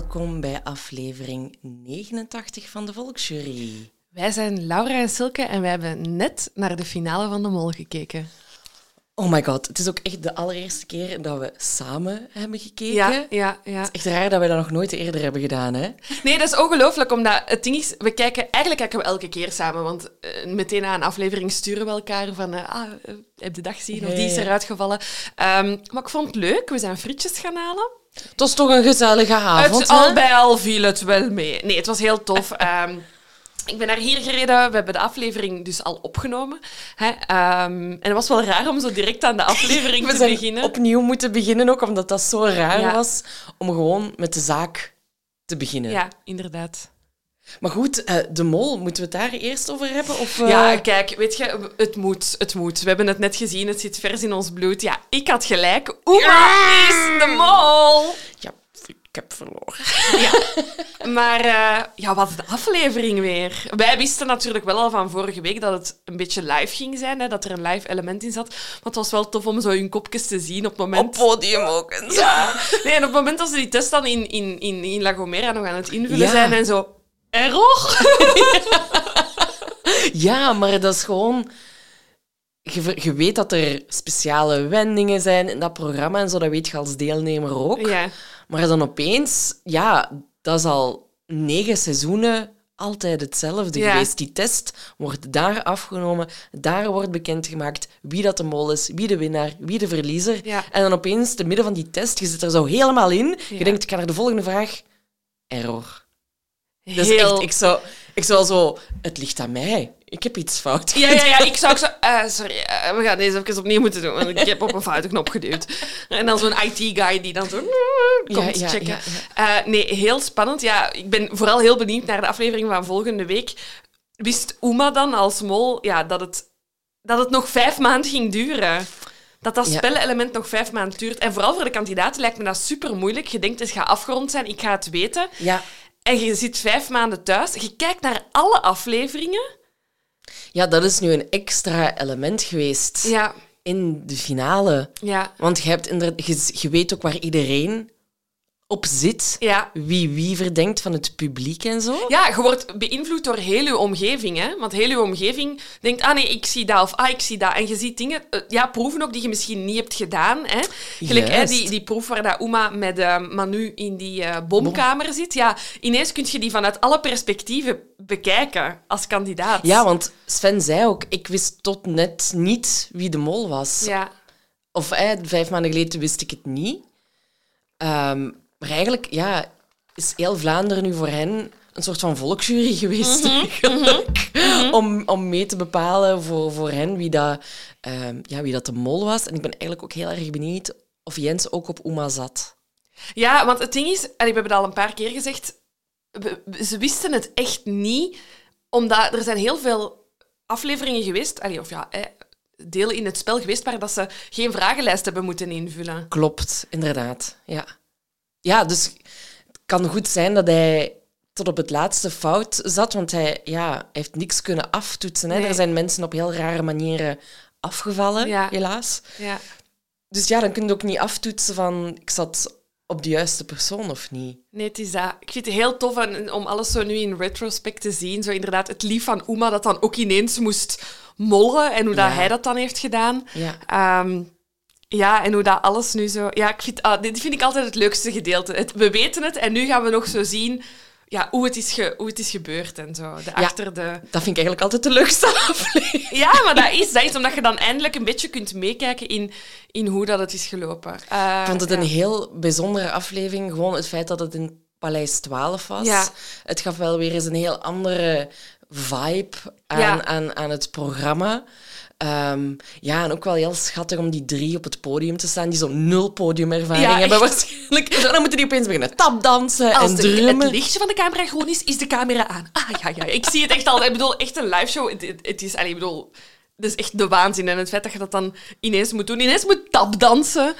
Welkom bij aflevering 89 van de Volksjury. Wij zijn Laura en Silke en wij hebben net naar de finale van de Mol gekeken. Oh my god, het is ook echt de allereerste keer dat we samen hebben gekeken. Ja, ja, ja. Het is echt raar dat wij dat nog nooit eerder hebben gedaan, hè? Nee, dat is ongelooflijk, omdat het ding is, we kijken, eigenlijk kijken we elke keer samen, want eh, meteen na een aflevering sturen we elkaar van, eh, ah, eh, heb de dag zien of die is eruit gevallen. Ehm, maar ik vond het leuk, we zijn frietjes gaan halen. Het was toch een gezellige avond, het, al bij al viel het wel mee. Nee, het was heel tof. Ehm, ik ben naar hier gereden. We hebben de aflevering dus al opgenomen. Hè? Ehm, en het was wel raar om zo direct aan de aflevering We te zijn beginnen. opnieuw moeten beginnen ook, omdat dat zo raar Ja. was om gewoon met de zaak te beginnen. Ja, inderdaad. Maar goed, eh, de mol, moeten we het daar eerst over hebben? Of, eh, Ja, kijk, weet je, het moet, het moet. We hebben het net gezien, het zit vers in ons bloed. Ja, ik had gelijk. Oema is de mol! ja, ik heb verloren. Maar eh, ja, wat een aflevering weer. Wij wisten natuurlijk wel al van vorige week dat het een beetje live ging zijn, hè, dat er een live element in zat. Maar het was wel tof om zo hun kopjes te zien op het moment... Op podium ook en zo. Ja. Nee, en op het moment dat ze die test dan in, in, in, in La Gomera nog aan het invullen Ja. zijn en zo... Error? Ja, maar dat is gewoon... Je, je weet dat er speciale wendingen zijn in dat programma en zo, dat weet je als deelnemer ook. Ja. Maar dan opeens, ja, dat is al negen seizoenen altijd hetzelfde Ja. geweest. Die test wordt daar afgenomen, daar wordt bekendgemaakt wie dat de mol is, wie de winnaar, wie de verliezer. Ja. En dan opeens, te midden van die test, je zit er zo helemaal in. Ja. Je denkt, ik ga naar de volgende vraag. Error. Dus echt, ik zou, ik zou zo... Het ligt aan mij. Ik heb iets fout Ja, ja, ja, ik zou ook zo... eh, sorry, eh, we gaan deze even opnieuw moeten doen, want ik heb op een foute knop geduwd. En dan zo'n IT-guy die dan zo... komt Ja, ja, checken. ja, Eh, nee, heel spannend. Ja, ik ben vooral heel benieuwd naar de aflevering van volgende week. Wist Uma dan als mol ja, dat, het, dat het nog vijf maanden ging duren? Dat dat Ja. spelelement nog vijf maanden duurt. En vooral voor de kandidaten lijkt me dat super moeilijk. Je denkt, het gaat afgerond zijn, ik ga het weten. Ja. En je zit vijf maanden thuis. Je kijkt naar alle afleveringen. Ja, dat is nu een extra element geweest Ja, in de finale. ja, Want je, hebt inderdaad, je, je weet ook waar iedereen op zit. ja. Wie wie verdenkt van het publiek en zo. Ja, je wordt beïnvloed door heel je omgeving. Hè? Want heel je omgeving denkt, ah nee, ik zie dat of ah, ik zie dat. En je ziet dingen, eh, ja, proeven ook die je misschien niet hebt gedaan. Hè? Gelijk hè, die, die proef waar dat Uma met eh, Manu in die eh, bomkamer zit. Ja, ineens kun je die vanuit alle perspectieven bekijken als kandidaat. Ja, want Sven zei ook, ik wist tot net niet wie de mol was. Ja, Of eh, vijf maanden geleden wist ik het niet. Ehm, maar eigenlijk, ja, is heel Vlaanderen nu voor hen een soort van volksjury geweest, Mhm, eigenlijk. Om, om mee te bepalen voor, voor hen wie dat, ehm, ja, wie dat de mol was. En ik ben eigenlijk ook heel erg benieuwd of Jens ook op Uma zat. Ja, want het ding is, en we hebben het al een paar keer gezegd, we- ze wisten het echt niet, omdat er zijn heel veel afleveringen geweest, allee, of ja, eh, delen in het spel geweest waar dat ze geen vragenlijst hebben moeten invullen. Klopt, inderdaad. Ja, ja dus het kan goed zijn dat hij tot op het laatste fout zat, want hij ja, heeft niks kunnen aftoetsen. Hè. Nee. Er zijn mensen op heel rare manieren afgevallen, Ja. helaas. Ja. Dus ja, dan kun je ook niet aftoetsen van ik zat op de juiste persoon of niet? Nee, het is dat. Ik vind het heel tof en- om alles zo nu in retrospect te zien. Zo inderdaad het lief van Uma dat dan ook ineens moest mollen en hoe dat Ja. hij dat dan heeft gedaan. Ja. Ehm, ja, en hoe dat alles nu zo... Ja, ik vind, ah, dit vind ik altijd het leukste gedeelte. Het, we weten het en nu gaan we nog zo zien ja, hoe, het is ge- hoe het is gebeurd en zo. De achter de... Dat vind ik eigenlijk altijd de leukste aflevering. Ja, maar dat is, dat is omdat je dan eindelijk een beetje kunt meekijken in, in hoe dat het is gelopen. Eh, Ik vond het een ja. heel bijzondere aflevering. Gewoon het feit dat het in Paleis 12 was. Ja. Het gaf wel weer eens een heel andere vibe aan, aan, aan het programma. Ehm, ja, en ook wel heel schattig om die drie op het podium te staan die zo'n nul podiumervaring Ja, hebben waarschijnlijk. Dan moeten die opeens beginnen tapdansen Als en de, drummen. het lichtje van de camera groen is, is de camera aan. Ah, ja, ja. Ik zie het echt al. Ik bedoel, echt een liveshow. Het, het, het is, allee, ik bedoel, dat is echt de waanzin. En het feit dat je dat dan ineens moet doen, ineens moet tapdansen.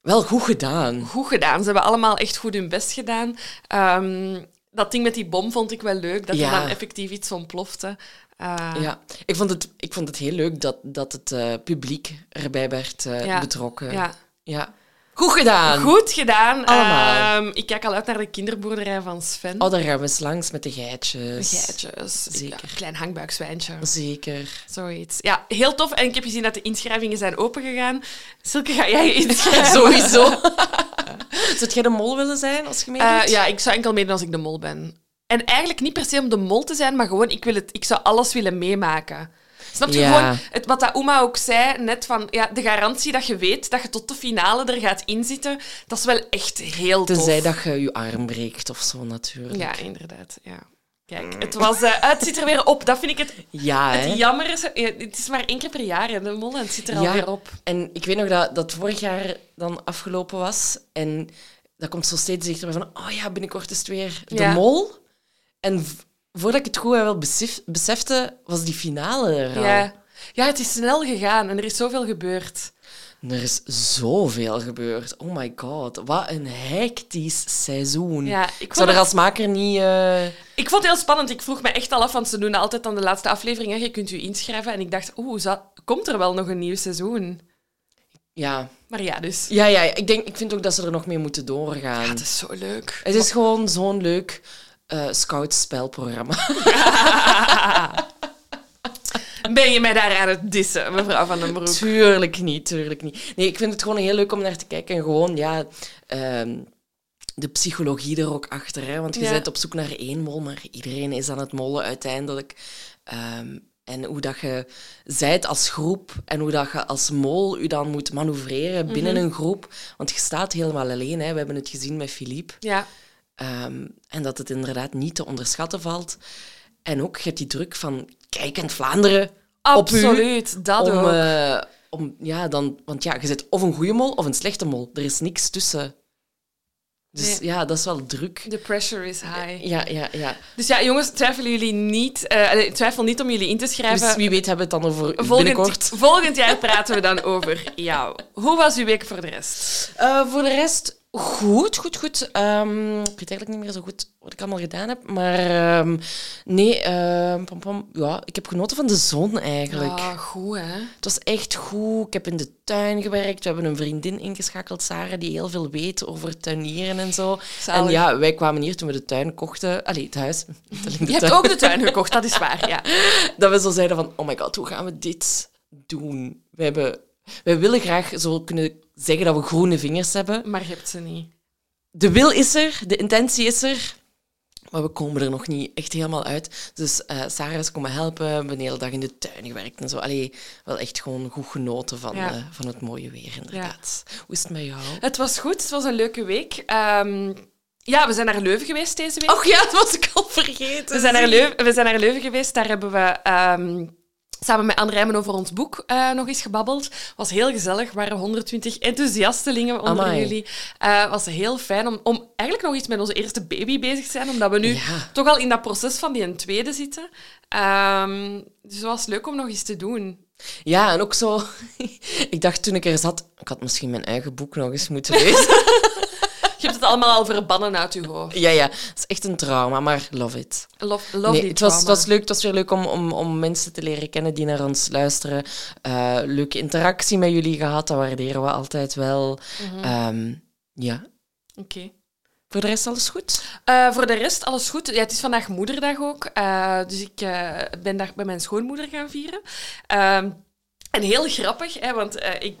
Wel goed gedaan. Goed gedaan. Ze hebben allemaal echt goed hun best gedaan. Ehm, dat ding met die bom vond ik wel leuk, dat Ja. er dan effectief iets ontplofte. Eh, Ja, ik vond het, ik vond het heel leuk dat, dat het eh, publiek erbij werd eh, Ja. betrokken. ja. Ja. Goed gedaan. Goed gedaan. Allemaal. Ehm, ik kijk al uit naar de kinderboerderij van Sven. Oh, daar gaan we eens langs met de geitjes. Geitjes. Zeker. Ja, klein hangbuikzwijntje. Zeker. Zoiets. Ja, heel tof. En ik heb gezien dat de inschrijvingen zijn opengegaan. Silke, ga jij je inschrijven? Sowieso. Zou jij de mol willen zijn als je meedoet? Eh, ja, ik zou enkel meedoen als ik de mol ben. En eigenlijk niet per se om de mol te zijn, maar gewoon, ik, wil het, ik zou alles willen meemaken. Snap je Ja. gewoon, het, wat dat Uma ook zei, net van, ja, de garantie dat je weet dat je tot de finale er gaat inzitten, dat is wel echt heel tof. Tenzij dat je je arm breekt of zo, natuurlijk. Ja, inderdaad. Ja. Kijk, het, was, eh, het zit er weer op. Dat vind ik het, Ja, hè? het jammer. Is, ja, het is maar één keer per jaar, hè, de mol, en het zit er Ja. alweer op. En ik weet nog dat dat vorig jaar dan afgelopen was. En dat komt zo steeds dichterbij van... Oh ja, binnenkort is het weer de Ja. mol. En voordat ik het goed wel besef, besefte, was die finale er al. Ja. ja, het is snel gegaan en er is zoveel gebeurd. Er is zoveel gebeurd. Oh my god, wat een hectisch seizoen. Ja, ik zou er als maker niet... eh, Ik vond het heel spannend. Ik vroeg me echt al af, want ze doen altijd aan de laatste aflevering. Hè. Je kunt u inschrijven. En ik dacht, oeh, komt er wel nog een nieuw seizoen? Ja. Maar ja, dus. Ja, ja, ik, denk, ik vind ook dat ze er nog mee moeten doorgaan. Het is zo leuk. Het is gewoon zo'n leuk eh scout-spelprogramma. Ben je mij daar aan het dissen, mevrouw Van den Broek? tuurlijk niet, tuurlijk niet. Nee, ik vind het gewoon heel leuk om naar te kijken. En gewoon, ja, ehm, de psychologie er ook achter. Hè? Want je Ja. bent op zoek naar één mol, maar iedereen is aan het mollen uiteindelijk. Ehm, en hoe dat je zijt als groep en hoe dat je als mol je dan moet manoeuvreren binnen een groep. Want je staat helemaal alleen. Hè? We hebben het gezien met Philippe. Ja, Ehm, en dat het inderdaad niet te onderschatten valt. En ook, je hebt die druk van kijkend Vlaanderen op u. absoluut. Dat om, ook. eh, om, ja, dan, want ja, je zit of een goede mol of een slechte mol. Er is niks tussen. Dus Nee. ja, dat is wel druk. The pressure is high. Ja, ja, ja. Dus ja, jongens, twijfelen jullie niet, allee, twijfel niet om jullie in te schrijven. Dus wie weet hebben we het dan over volgend, binnenkort. volgend jaar praten we dan over jou. Hoe was uw week voor de rest? Eh, voor de rest, goed, goed, goed. Ehm, ik weet eigenlijk niet meer zo goed wat ik allemaal gedaan heb. Maar ehm, nee, ehm, pom, pom, ja, ik heb genoten van de zon eigenlijk. Ah, goed, hè? Het was echt goed. Ik heb in de tuin gewerkt. We hebben een vriendin ingeschakeld, Sarah, die heel veel weet over tuinieren en zo. Zalig. En ja, wij kwamen hier toen we de tuin kochten. Allee, het huis. Je hebt ook de tuin gekocht, dat is waar, ja. Dat we zo zeiden van, oh my god, hoe gaan we dit doen? We hebben, wij willen graag zo kunnen zeggen dat we groene vingers hebben. Maar je hebt ze niet. De wil is er, de intentie is er. Maar we komen er nog niet echt helemaal uit. Dus eh, Sarah is komen helpen. We hebben de hele dag in de tuin gewerkt en zo. Allee, wel echt gewoon goed genoten van, Ja. eh, van het mooie weer, inderdaad. Hoe is het met jou? Het was goed, het was een leuke week. Ehm, ja, we zijn naar Leuven geweest deze week. Och ja, dat was ik al vergeten. we, zijn naar Leuven, we zijn naar Leuven geweest, daar hebben we ehm, samen met Anne Rijmen over ons boek eh, nog eens gebabbeld. was heel gezellig, er waren 120 enthousiastelingen onder Amai. jullie. Het was heel fijn om, om eigenlijk nog eens met onze eerste baby bezig te zijn, omdat we nu Ja. toch al in dat proces van die een tweede zitten. Ehm, dus het was leuk om nog eens te doen. Ja, en ook zo... ik dacht toen ik er zat... Ik had misschien mijn eigen boek nog eens moeten lezen. Allemaal al verbannen uit je hoofd. ja, ja. Het is echt een trauma, maar love it. Love, lovely Nee, het, was, het was leuk. Het was weer leuk om, om, om mensen te leren kennen die naar ons luisteren. Eh, leuke interactie met jullie gehad, dat waarderen we altijd wel. Mhm. Ehm, ja. Oké. Voor de rest alles goed? Eh, voor de rest, alles goed. Ja, het is vandaag moederdag ook. eh, dus ik ben daar bij mijn schoonmoeder gaan vieren. Ehm, en heel grappig, hè, want ik,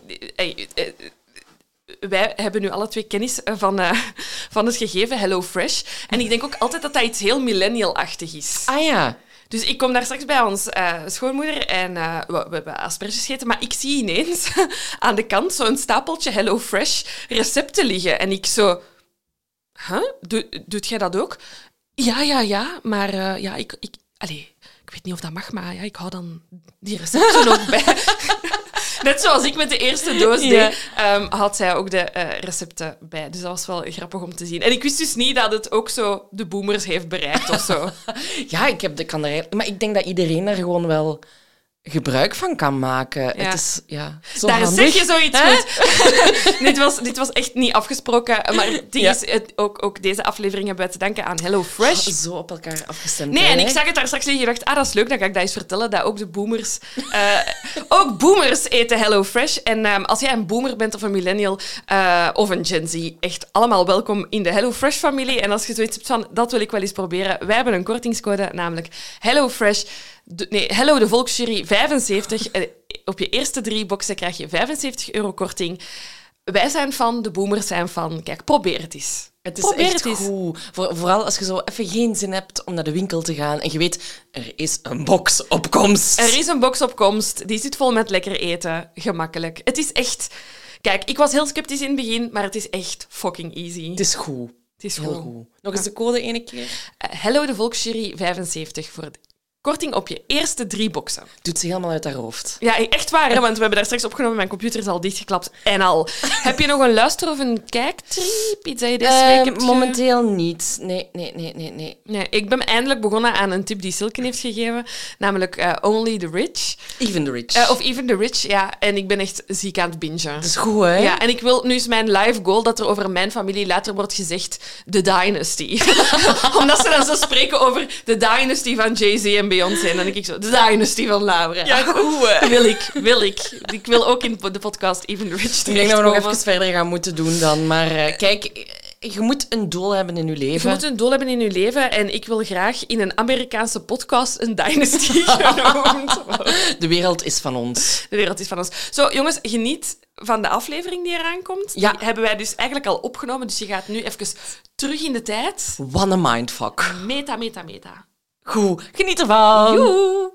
wij hebben nu alle twee kennis eh, van, eh, van het gegeven HelloFresh. En ik denk ook altijd dat dat iets heel millennial-achtig is. Ah ja. Dus ik kom daar straks bij ons eh, schoonmoeder en we, we hebben asperges gegeten, maar ik zie ineens aan de kant zo'n stapeltje HelloFresh recepten liggen. En ik zo... Huh? Doe, doet jij dat ook? Ja, ja, ja, maar ja, ik... ik allee, ik weet niet of dat mag, maar ja, ik hou dan die recepten ook bij. Net zoals ik met de eerste doos Ja. deed, ehm, had zij ook de eh, recepten bij. Dus dat was wel grappig om te zien. En ik wist dus niet dat het ook zo de boomers heeft bereikt of zo. Ja, ik heb de, kan er, eigenlijk- maar ik denk dat iedereen daar gewoon wel gebruik van kan maken. Het is ja, zo Daar handig. zeg je zoiets Hè? goed. dit, was, dit was echt niet afgesproken. Maar het Ja. is, het, ook, ook deze aflevering hebben we te danken aan HelloFresh. Zo op elkaar afgestemd. Nee, hè? en ik zag het daar straks liggen. Ik dacht, ah, dat is leuk, dan ga ik dat eens vertellen. Dat ook de boomers... eh, ook boomers eten HelloFresh. En ehm, als jij een boomer bent of een millennial eh, of een Gen Z, echt allemaal welkom in de HelloFresh-familie. En als je zoiets hebt van, dat wil ik wel eens proberen. Wij hebben een kortingscode, namelijk HelloFresh... De, nee, Hello de Volksjury 75. Eh, Op je eerste drie boxen krijg je 75 euro korting. Wij zijn fan, de boomers zijn fan. Kijk, probeer het eens. Het is Probeer echt het eens. goed. Voor, vooral als je zo even geen zin hebt om naar de winkel te gaan en je weet, er is een box op komst. Er is een box op komst, die zit vol met lekker eten. Gemakkelijk. Het is echt... Kijk, ik was heel sceptisch in het begin, maar het is echt fucking easy. Het is goed. Het is Heel goed. goed. Nog eens de code ene keer. Eh, Hello de Volksjury 75 voor de korting op je eerste drie boxen. Doet ze helemaal uit haar hoofd. Ja, echt waar, hè, want we hebben daar straks opgenomen. Mijn computer is al dichtgeklapt en al. Heb je nog een luister- of een kijktrip? Iets dat je deze week hebt ge- momenteel niet. Nee, nee, nee, nee, nee. Nee, ik ben eindelijk begonnen aan een tip die Silken heeft gegeven, namelijk eh, Only the Rich. Even the rich. Eh, of Even the Rich, ja. En ik ben echt ziek aan het bingen. dat is goed, hè? Ja, en ik wil, nu is mijn live goal dat er over mijn familie later wordt gezegd The Dynasty. Omdat ze dan zo spreken over de Dynasty van Jay-Z en Beyoncé. En dan denk ik zo, de Dynasty van Laura. Ja, hè? Wil ik, wil ik. Ik wil ook in de podcast Even the Rich Ik denk dat we nog even verder gaan moeten doen dan. Maar eh, kijk, je moet een doel hebben in je Je leven. moet een doel hebben in je leven en ik wil graag in een Amerikaanse podcast een Dynasty genoemd. De wereld is van ons. De wereld is van ons. Zo, jongens, geniet van de aflevering die eraan komt. Ja. Die hebben wij dus eigenlijk al opgenomen, dus je gaat nu even terug in de tijd. What a mindfuck. Meta, meta, meta. Goed, geniet ervan. Joe!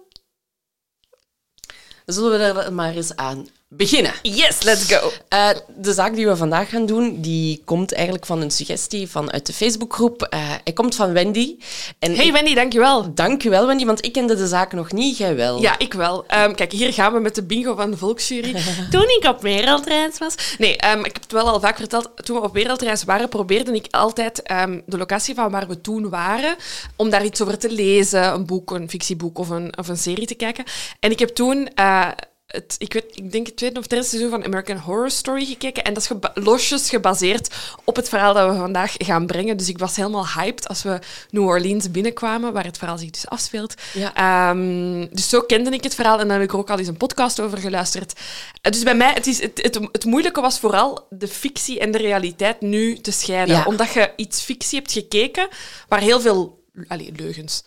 Zullen we er maar eens aan beginnen. Yes, let's go. Eh, de zaak die we vandaag gaan doen, die komt eigenlijk van een suggestie vanuit de Facebookgroep. Eh hij komt van Wendy. En Hey ik- Wendy, dankjewel. Dank je wel, Wendy, want ik kende de zaak nog niet, jij wel. Ja, ik wel. Ehm, kijk, hier gaan we met de bingo van de Volksjury. Toen ik op wereldreis was... Nee, ehm, ik heb het wel al vaak verteld. Toen we op wereldreis waren, probeerde ik altijd ehm, de locatie van waar we toen waren, om daar iets over te lezen, een boek, een fictieboek of een, of een serie te kijken. En ik heb toen... eh, het, ik, weet, ik denk het tweede of derde seizoen van American Horror Story gekeken. En dat is geba- losjes gebaseerd op het verhaal dat we vandaag gaan brengen. Dus ik was helemaal hyped als we New Orleans binnenkwamen, waar het verhaal zich dus afspeelt. Ja. Ehm, dus zo kende ik het verhaal en dan heb ik er ook al eens een podcast over geluisterd. Eh, Dus bij mij, het, is, het, het, het moeilijke was vooral de fictie en de realiteit nu te scheiden. Ja. Omdat je iets fictie hebt gekeken waar heel veel allee, leugens.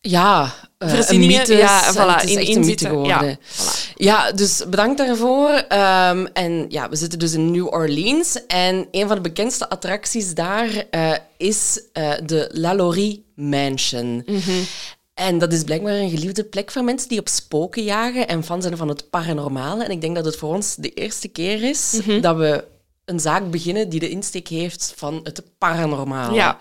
Ja, eh, een Voorzieningen, mythe. ja, voilà, het is in- een mythe geworden. Ja, voilà. Ja, dus bedankt daarvoor. Ehm, en ja, we zitten dus in New Orleans. En een van de bekendste attracties daar eh, is eh, de La Laurie Mansion. En dat is blijkbaar een geliefde plek voor mensen die op spoken jagen en fan zijn van het paranormale. En ik denk dat het voor ons de eerste keer is dat we een zaak beginnen die de insteek heeft van het paranormale. Ja.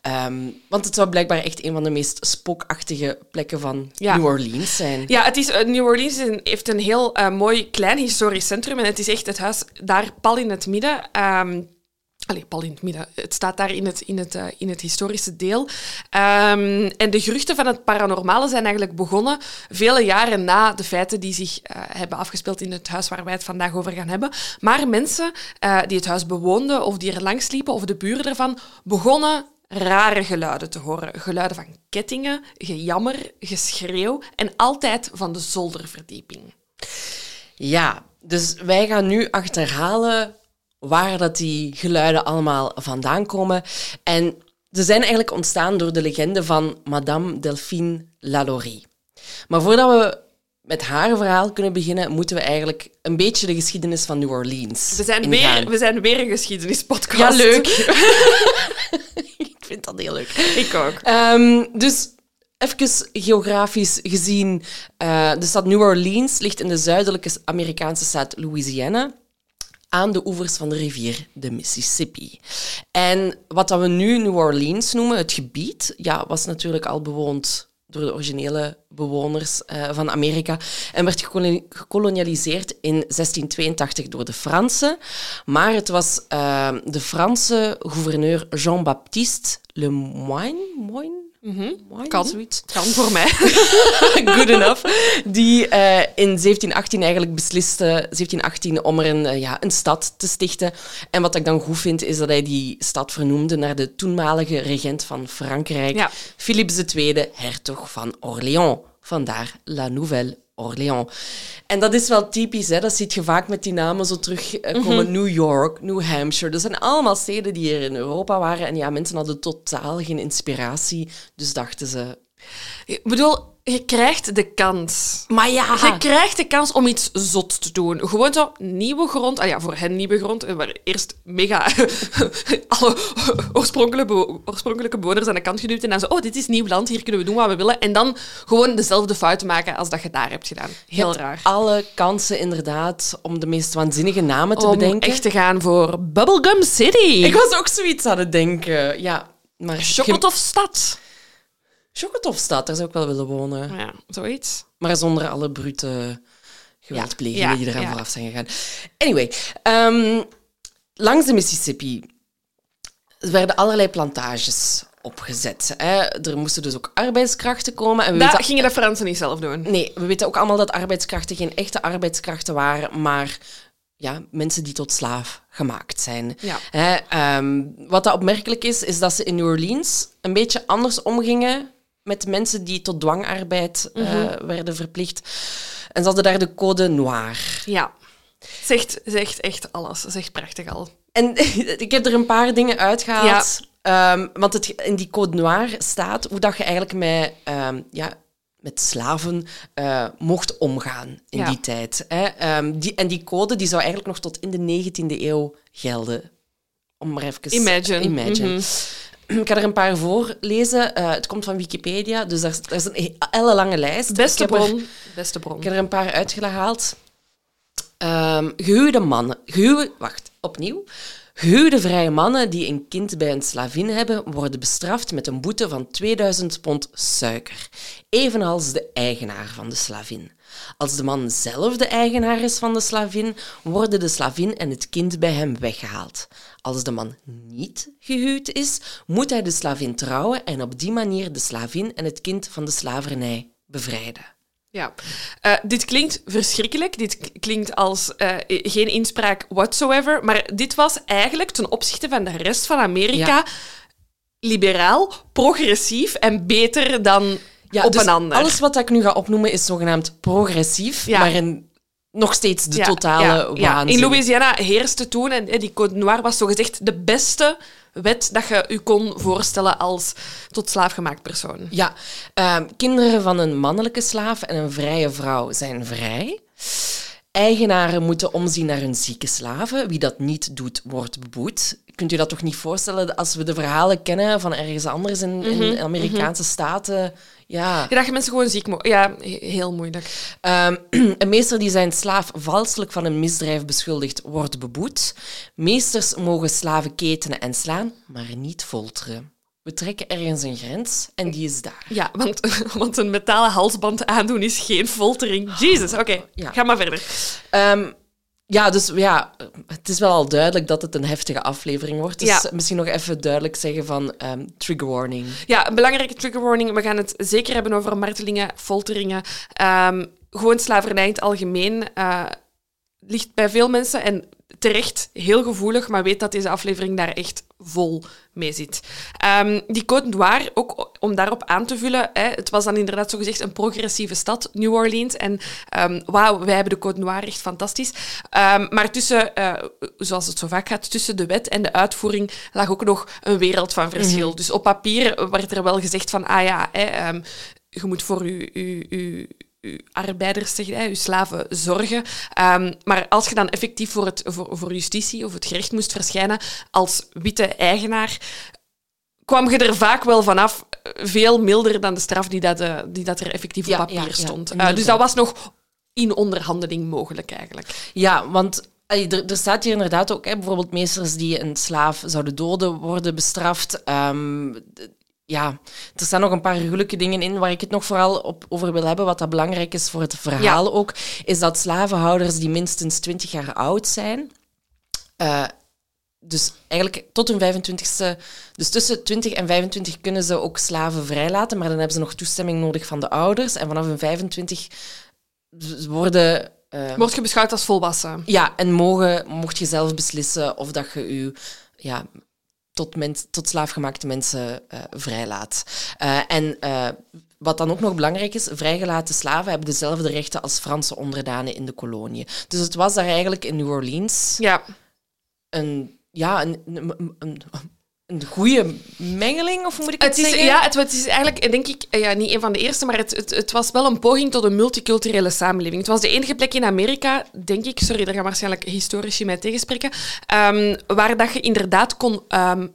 Ehm, want het zou blijkbaar echt een van de meest spookachtige plekken van Ja. New Orleans zijn. Ja, het is, eh, New Orleans een- heeft een heel eh, mooi klein historisch centrum. En het is echt het huis daar pal in het midden. Ehm Allee, pal in het midden. Het staat daar in het, in het, eh, in het historische deel. Ehm, en de geruchten van het paranormale zijn eigenlijk begonnen vele jaren na de feiten die zich eh, hebben afgespeeld in het huis waar wij het vandaag over gaan hebben. Maar mensen eh, die het huis bewoonden of die er langs liepen of de buren ervan, begonnen rare geluiden te horen. Geluiden van kettingen, gejammer, geschreeuw en altijd van de zolderverdieping. Ja, dus wij gaan nu achterhalen waar dat die geluiden allemaal vandaan komen. En ze zijn eigenlijk ontstaan door de legende van Madame Delphine Lalaurie. Maar voordat we met haar verhaal kunnen beginnen, moeten we eigenlijk een beetje de geschiedenis van New Orleans We zijn, ingaan. weer, we zijn weer een geschiedenispodcast. Ja, leuk. Ik vind dat heel leuk. Ik ook. Ehm, dus even geografisch gezien, eh, de stad New Orleans ligt in de zuidelijke Amerikaanse staat Louisiana aan de oevers van de rivier de Mississippi. En wat we nu New Orleans noemen, het gebied, ja, was natuurlijk al bewoond door de originele bewoners eh, van Amerika en werd gekolo- gekolonialiseerd in 1682 door de Fransen. Maar het was eh, de Franse gouverneur Jean-Baptiste Lemoyne, Moyne? Mhm. Kan. zoiets. Kan voor mij. Good enough. Die eh, in 1718 eigenlijk besliste, 1718, om er een, eh, ja, een stad te stichten. En wat ik dan goed vind, is dat hij die stad vernoemde naar de toenmalige regent van Frankrijk, Ja. Philips II, hertog van Orléans. Vandaar La Nouvelle Orléans. En dat is wel typisch, hè? dat ziet je vaak met die namen zo terugkomen. New York, New Hampshire. Dat zijn allemaal steden die hier in Europa waren. En ja, mensen hadden totaal geen inspiratie. Dus dachten ze... Ik bedoel, je krijgt de kans. Maar ja... Je krijgt de kans om iets zot te doen. Gewoon zo nieuwe grond. Ah ja, voor hen nieuwe grond. eh, Waar eerst mega alle oorspronkelijke, oorspronkelijke bewoners aan de kant geduwd. En dan zo, oh, dit is nieuw land, hier kunnen we doen wat we willen. En dan gewoon dezelfde fouten maken als dat je daar hebt gedaan. Heel hebt raar. alle kansen inderdaad om de meest waanzinnige namen te Om bedenken. echt te gaan voor Bubblegum City. Ik was ook zoiets aan het denken. Ja, maar... Chocotof Stad. Chocotofstad, daar zou ik wel willen wonen. Ja, zoiets. Maar zonder alle brute geweldplegingen Ja, die eraan ja. vooraf zijn gegaan. Anyway, ehm, langs de Mississippi werden allerlei plantages opgezet. Hè. Er moesten dus ook arbeidskrachten komen. En we Dat weten gingen de Fransen niet zelf doen. Nee, we weten ook allemaal dat arbeidskrachten geen echte arbeidskrachten waren, maar ja, mensen die tot slaaf gemaakt zijn. Ja. Hè, ehm, wat dat opmerkelijk is, is dat ze in New Orleans een beetje anders omgingen met mensen die tot dwangarbeid eh, Mhm. werden verplicht. En ze hadden daar de code noir. Ja. Zegt, zegt echt alles. Zegt prachtig al. En ik heb er een paar dingen uitgehaald. Ehm, want het, in die code noir staat hoe dat je eigenlijk met, ehm, ja, met slaven eh, mocht omgaan in Ja. die tijd. Hè. Ehm, die, en die code die zou eigenlijk nog tot in de 19e eeuw gelden. Om maar even... Imagine. Imagine. Mhm. Ik ga er een paar voorlezen. Eh het komt van Wikipedia, dus daar, is- daar is een hele lange lijst. Beste er- bron. Beste bron. ik heb er een paar uitgehaald. Ehm gehuwde mannen. Gehuwde, wacht, opnieuw. Gehuwde vrije mannen die een kind bij een slavin hebben, worden bestraft met een boete van 2000 pond suiker. Evenals de eigenaar van de slavin. Als de man zelf de eigenaar is van de slavin, worden de slavin en het kind bij hem weggehaald. Als de man niet gehuwd is, moet hij de slavin trouwen en op die manier de slavin en het kind van de slavernij bevrijden. Ja. Eh, dit klinkt verschrikkelijk. Dit klinkt als eh, geen inspraak whatsoever. Maar dit was eigenlijk ten opzichte van de rest van Amerika Ja. liberaal, progressief en beter dan Ja, op dus een ander. alles wat ik nu ga opnoemen is zogenaamd progressief, Ja. maar in nog steeds de Ja, totale ja. In Louisiana heerste toen, en die Code Noir was zogezegd de beste wet dat je je kon voorstellen als tot slaafgemaakt persoon. Ja, ehm, kinderen van een mannelijke slaaf en een vrije vrouw zijn vrij. Eigenaren moeten omzien naar hun zieke slaven. Wie dat niet doet, wordt beboet. Kunt u dat toch niet voorstellen als we de verhalen kennen van ergens anders in, Mhm, in Amerikaanse staten? Ja. Ja, dat je mensen gewoon ziek mo- Ja, he- heel moeilijk. Ehm, een meester die zijn slaaf valselijk van een misdrijf beschuldigt, wordt beboet. Meesters mogen slaven ketenen en slaan, maar niet folteren. We trekken ergens een grens en die is daar. Ja, want, want een metalen halsband aandoen is geen foltering. Jezus, oké. Ja. Ga maar verder. Ehm, ja, dus ja, het is wel al duidelijk dat het een heftige aflevering wordt. Dus Ja. misschien nog even duidelijk zeggen van ehm, trigger warning. Ja, een belangrijke trigger warning. We gaan het zeker hebben over martelingen, folteringen. Ehm, gewoon slavernij in het algemeen eh, ligt bij veel mensen. En terecht heel gevoelig, maar weet dat deze aflevering daar echt vol mee zit. Ehm, die Côte d'Ivoire, ook om daarop aan te vullen, hè, het was dan inderdaad zogezegd een progressieve stad, New Orleans. En um, wauw, wij hebben de Côte d'Ivoire echt fantastisch. Um, maar tussen, uh, zoals het zo vaak gaat, tussen de wet en de uitvoering lag ook nog een wereld van verschil. Mm -hmm. Dus op papier werd er wel gezegd van, ah ja, hè, je moet voor je uw arbeiders, zeg, uw slaven, zorgen. Um, maar als je dan effectief voor, het, voor, voor justitie of het gerecht moest verschijnen als witte eigenaar, kwam je er vaak wel vanaf veel milder dan de straf die, dat, uh, die dat er effectief op papier ja, stond. Ja, uh, dus dat was nog in onderhandeling mogelijk eigenlijk. Ja, want er, er, staat hier inderdaad ook hè, bijvoorbeeld meesters die een slaaf zouden doden worden bestraft. Um, ja, er staan nog een paar gruwelijke dingen in waar ik het nog vooral op, over wil hebben. Wat dat belangrijk is voor het verhaal ja. ook, is dat slavenhouders die minstens 20 jaar oud zijn, uh, dus eigenlijk tot hun 25ste, dus tussen 20 en 25 kunnen ze ook slaven vrijlaten, maar dan hebben ze nog toestemming nodig van de ouders. En vanaf hun 25 worden. Uh, Word je beschouwd als volwassen? Ja, en mogen, mocht je zelf beslissen of dat je je ja, tot, mens, tot slaafgemaakte mensen uh, vrijlaat. Uh, en uh, wat dan ook nog belangrijk is, vrijgelaten slaven hebben dezelfde rechten als Franse onderdanen in de kolonie. Dus het was daar eigenlijk in New Orleans ja. een, ja, een, een, een een goede mengeling, of moet ik het, het is, zeggen? Ja, het, het, is eigenlijk, denk ik, ja, niet een van de eerste, maar het, het, het, was wel een poging tot een multiculturele samenleving. Het was de enige plek in Amerika, denk ik, sorry, daar gaan waarschijnlijk historici mij tegenspreken, um, waar dat je inderdaad kon um,